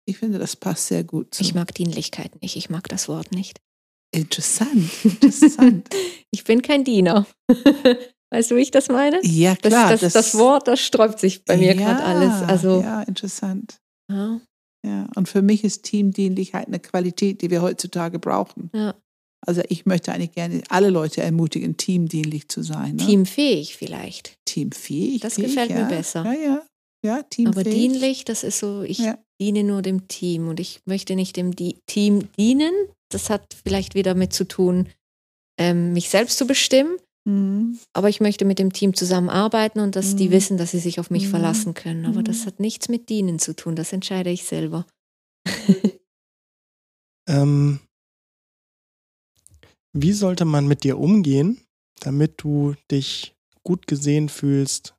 ich finde, das passt sehr gut zu.
ich mag Dienlichkeit nicht, ich mag das Wort nicht.
interessant, interessant.
Ich bin kein Diener. weißt du, wie ich das meine?
ja,
Das,
klar.
das, das, Wort, das sträubt sich bei mir gerade alles. Also,
Ja, interessant.
ja,
Ja, und für mich ist Teamdienlichkeit eine Qualität, die wir heutzutage brauchen.
ja.
Also ich möchte eigentlich gerne alle Leute ermutigen, teamdienlich zu sein. Ne?
teamfähig vielleicht.
Teamfähig.
Das gefällt mir
ja.
besser.
Ja, ja. Ja, teamfähig.
Aber dienlich, das ist so, ich
Ja.
diene nur dem Team und ich möchte nicht dem Di Team dienen. Das hat vielleicht wieder mit zu tun, ähm, mich selbst zu bestimmen.
Mhm.
Aber ich möchte mit dem Team zusammenarbeiten und dass die
Mhm.
wissen, dass sie sich auf mich
Mhm.
verlassen können. Aber das
Mhm.
hat nichts mit Dienen zu tun. Das entscheide ich selber.
Ähm, wie sollte man mit dir umgehen, damit du dich gut gesehen fühlst,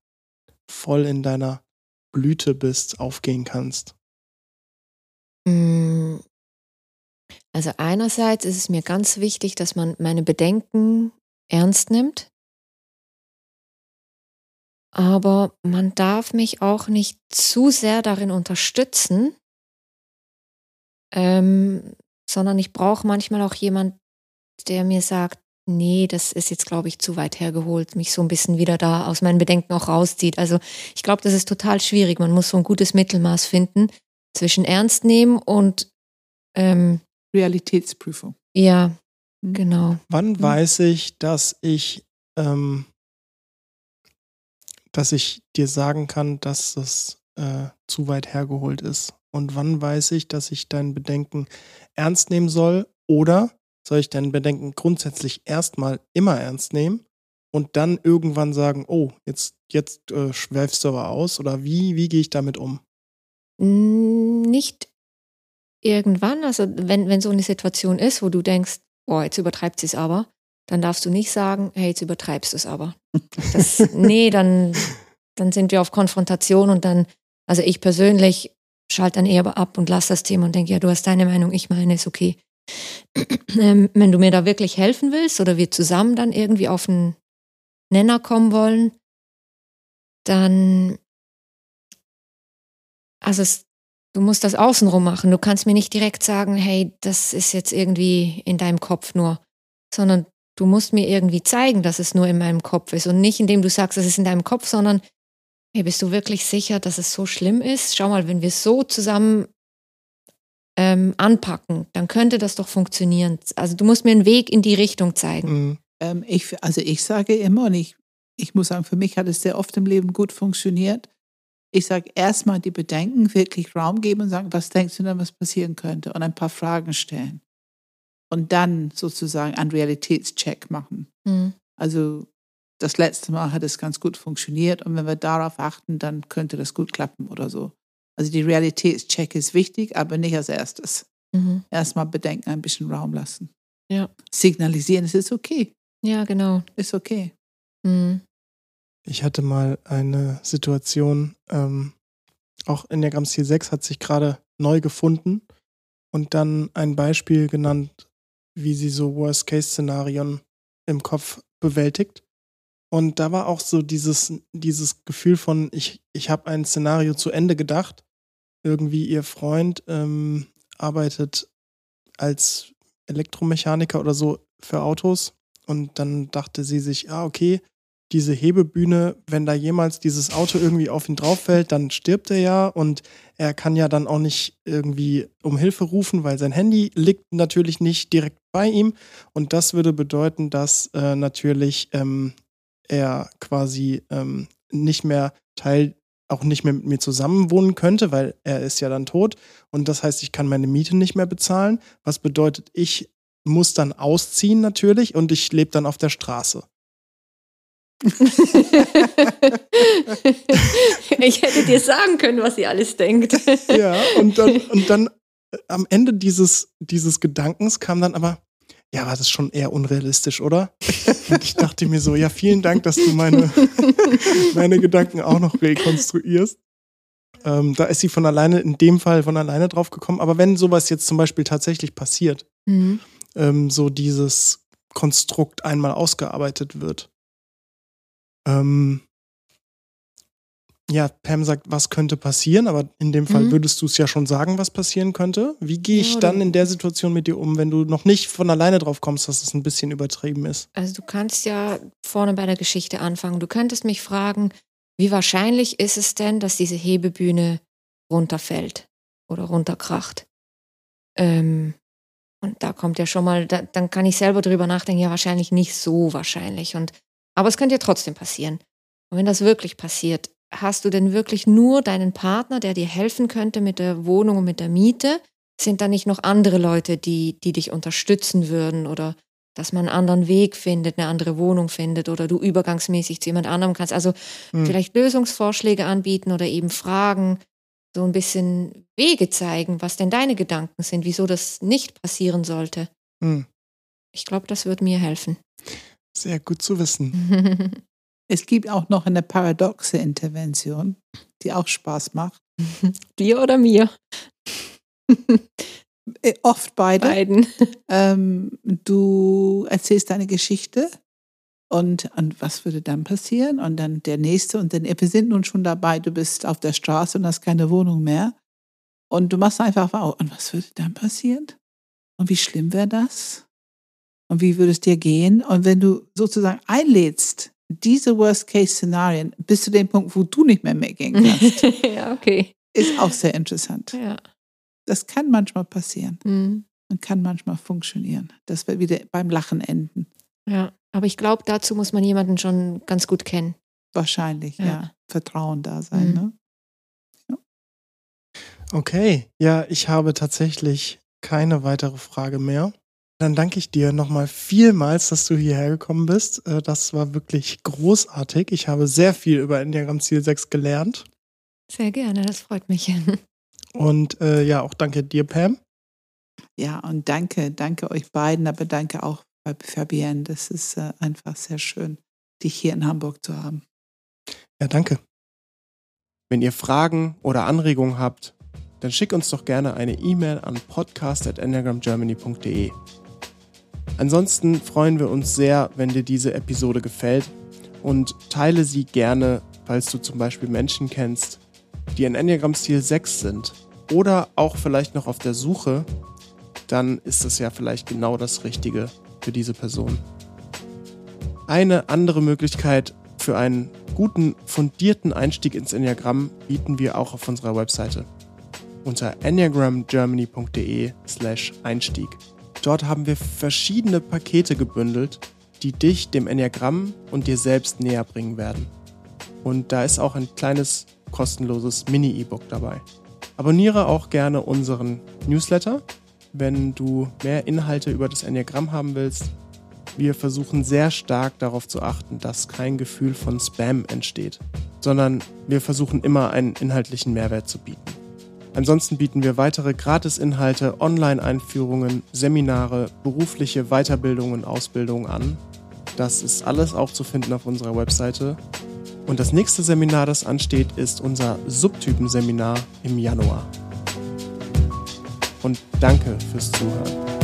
voll in deiner Blüte bist, aufgehen kannst?
Mm. Also einerseits ist es mir ganz wichtig, dass man meine Bedenken ernst nimmt. Aber man darf mich auch nicht zu sehr darin unterstützen, ähm, sondern ich brauche manchmal auch jemand, der mir sagt, nee, das ist jetzt, glaube ich, zu weit hergeholt, mich so ein bisschen wieder da aus meinen Bedenken auch rauszieht. Also ich glaube, das ist total schwierig. Man muss so ein gutes Mittelmaß finden zwischen ernst nehmen und Ähm,
Realitätsprüfung.
Ja. Genau.
Wann hm. weiß ich, dass ich, ähm, dass ich dir sagen kann, dass das äh, zu weit hergeholt ist? Und wann weiß ich, dass ich dein Bedenken ernst nehmen soll? Oder soll ich dein Bedenken grundsätzlich erstmal immer ernst nehmen und dann irgendwann sagen, oh, jetzt, jetzt äh, schwelfst du aber aus? Oder wie, wie gehe ich damit um?
Nicht irgendwann, also wenn, wenn so eine Situation ist, wo du denkst, oh, jetzt übertreibt sie es aber, dann darfst du nicht sagen, hey, jetzt übertreibst du es aber. Das, nee, dann, dann sind wir auf Konfrontation und dann, also ich persönlich schalte dann eher ab und lasse das Thema und denke, ja, du hast deine Meinung, ich meine, ist okay. Ähm, wenn du mir da wirklich helfen willst oder wir zusammen dann irgendwie auf einen Nenner kommen wollen, dann, also es, du musst das außenrum machen. Du kannst mir nicht direkt sagen, hey, das ist jetzt irgendwie in deinem Kopf nur, sondern du musst mir irgendwie zeigen, dass es nur in meinem Kopf ist und nicht indem du sagst, es ist in deinem Kopf, sondern hey, bist du wirklich sicher, dass es so schlimm ist? Schau mal, wenn wir es so zusammen ähm, anpacken, dann könnte das doch funktionieren. Also du musst mir einen Weg in die Richtung zeigen.
Mhm. Ähm, ich, also ich sage immer, und ich, ich muss sagen, für mich hat es sehr oft im Leben gut funktioniert. Ich sage erstmal die Bedenken wirklich Raum geben und sagen, was denkst du denn, was passieren könnte? Und ein paar Fragen stellen. Und dann sozusagen einen Realitätscheck machen. Mhm. Also das letzte Mal hat es ganz gut funktioniert und wenn wir darauf achten, dann könnte das gut klappen oder so. Also die Realitätscheck ist wichtig, aber nicht als erstes. Mhm. Erstmal Bedenken ein bisschen Raum lassen.
Ja.
Signalisieren, es ist okay.
Ja, genau.
Ist okay.
Mhm.
Ich hatte mal eine Situation, ähm, auch in der Gramm-Stil 6 hat sich gerade neu gefunden und dann ein Beispiel genannt, wie sie so Worst-Case-Szenarien im Kopf bewältigt. Und da war auch so dieses, dieses Gefühl von, ich, ich habe ein Szenario zu Ende gedacht. Irgendwie ihr Freund ähm, arbeitet als Elektromechaniker oder so für Autos. Und dann dachte sie sich, ah, okay, diese Hebebühne, wenn da jemals dieses Auto irgendwie auf ihn drauf fällt, dann stirbt er ja und er kann ja dann auch nicht irgendwie um Hilfe rufen, weil sein Handy liegt natürlich nicht direkt bei ihm. Und das würde bedeuten, dass äh, natürlich ähm, er quasi ähm, nicht mehr Teil, auch nicht mehr mit mir zusammen wohnen könnte, weil er ist ja dann tot. Und das heißt, ich kann meine Miete nicht mehr bezahlen. Was bedeutet, ich muss dann ausziehen natürlich und ich lebe dann auf der Straße.
Ich hätte dir sagen können, was sie alles denkt.
ja, und dann, und dann äh, am Ende dieses, dieses Gedankens kam dann aber, ja, war das schon eher unrealistisch, oder? Und ich dachte mir so, ja, vielen Dank, dass du meine, meine Gedanken auch noch rekonstruierst. Ähm, da ist sie von alleine, in dem Fall von alleine drauf gekommen. Aber wenn sowas jetzt zum Beispiel tatsächlich passiert, mhm. ähm, so dieses Konstrukt einmal ausgearbeitet wird, ähm, ja, Pam sagt, was könnte passieren, aber in dem Fall mhm. würdest du es ja schon sagen, was passieren könnte. Wie gehe ich ja, dann in der Situation mit dir um, wenn du noch nicht von alleine drauf kommst, dass es ein bisschen übertrieben ist?
Also du kannst ja vorne bei der Geschichte anfangen. Du könntest mich fragen, wie wahrscheinlich ist es denn, dass diese Hebebühne runterfällt oder runterkracht? Ähm, und da kommt ja schon mal, da, dann kann ich selber drüber nachdenken, ja, wahrscheinlich nicht so wahrscheinlich. Und, aber es könnte ja trotzdem passieren. Und wenn das wirklich passiert, hast du denn wirklich nur deinen Partner, der dir helfen könnte mit der Wohnung und mit der Miete? Sind da nicht noch andere Leute, die, die dich unterstützen würden oder dass man einen anderen Weg findet, eine andere Wohnung findet oder du übergangsmäßig zu jemand anderem kannst? Also hm. vielleicht Lösungsvorschläge anbieten oder eben Fragen, so ein bisschen Wege zeigen, was denn deine Gedanken sind, wieso das nicht passieren sollte. Hm. Ich glaube, das wird mir helfen.
Sehr gut zu wissen.
Es gibt auch noch eine paradoxe Intervention, die auch Spaß macht.
Dir oder mir?
Äh, oft beide.
Beiden.
Ähm, du erzählst deine Geschichte und, und was würde dann passieren? Und dann der nächste und dann, wir sind nun schon dabei, du bist auf der Straße und hast keine Wohnung mehr. Und du machst einfach, wow, und was würde dann passieren? Und wie schlimm wäre das? Und wie würde es dir gehen? Und wenn du sozusagen einlädst, diese Worst-Case-Szenarien bis zu dem Punkt, wo du nicht mehr mitgehen kannst.
ja, okay.
Ist auch sehr interessant.
Ja.
das kann manchmal passieren mhm. und kann manchmal funktionieren, dass wir wieder beim Lachen enden.
Ja, aber ich glaube, dazu muss man jemanden schon ganz gut kennen.
Wahrscheinlich, ja. ja. Vertrauen da sein. Mhm. Ne?
Ja. Okay, ja, ich habe tatsächlich keine weitere Frage mehr. Dann danke ich dir nochmal vielmals, dass du hierher gekommen bist. Äh, das war wirklich großartig. Ich habe sehr viel über Enneagramm Ziel 6 gelernt.
Sehr gerne, das freut mich.
Und äh, ja, auch danke dir, Pam.
Ja, und danke, danke euch beiden, aber danke auch bei Fabienne. Das ist äh, einfach sehr schön, dich hier in Hamburg zu haben.
Ja, danke. Wenn ihr Fragen oder Anregungen habt, dann schickt uns doch gerne eine E-Mail an podcast.enneagramgermany.de. Ansonsten freuen wir uns sehr, wenn dir diese Episode gefällt und teile sie gerne, falls du zum Beispiel Menschen kennst, die in Enneagram-Stil 6 sind oder auch vielleicht noch auf der Suche, dann ist es ja vielleicht genau das Richtige für diese Person. Eine andere Möglichkeit für einen guten, fundierten Einstieg ins Enneagramm bieten wir auch auf unserer Webseite unter enneagramgermany.de slash Einstieg. Dort haben wir verschiedene Pakete gebündelt, die dich dem Enneagramm und dir selbst näher bringen werden. Und da ist auch ein kleines kostenloses Mini-E-Book dabei. Abonniere auch gerne unseren Newsletter, wenn du mehr Inhalte über das Enneagramm haben willst. Wir versuchen sehr stark darauf zu achten, dass kein Gefühl von Spam entsteht, sondern wir versuchen immer einen inhaltlichen Mehrwert zu bieten. Ansonsten bieten wir weitere Gratis-Inhalte, Online-Einführungen, Seminare, berufliche Weiterbildungen und Ausbildungen an. Das ist alles auch zu finden auf unserer Webseite. Und das nächste Seminar, das ansteht, ist unser Subtypenseminar im Januar. Und danke fürs Zuhören.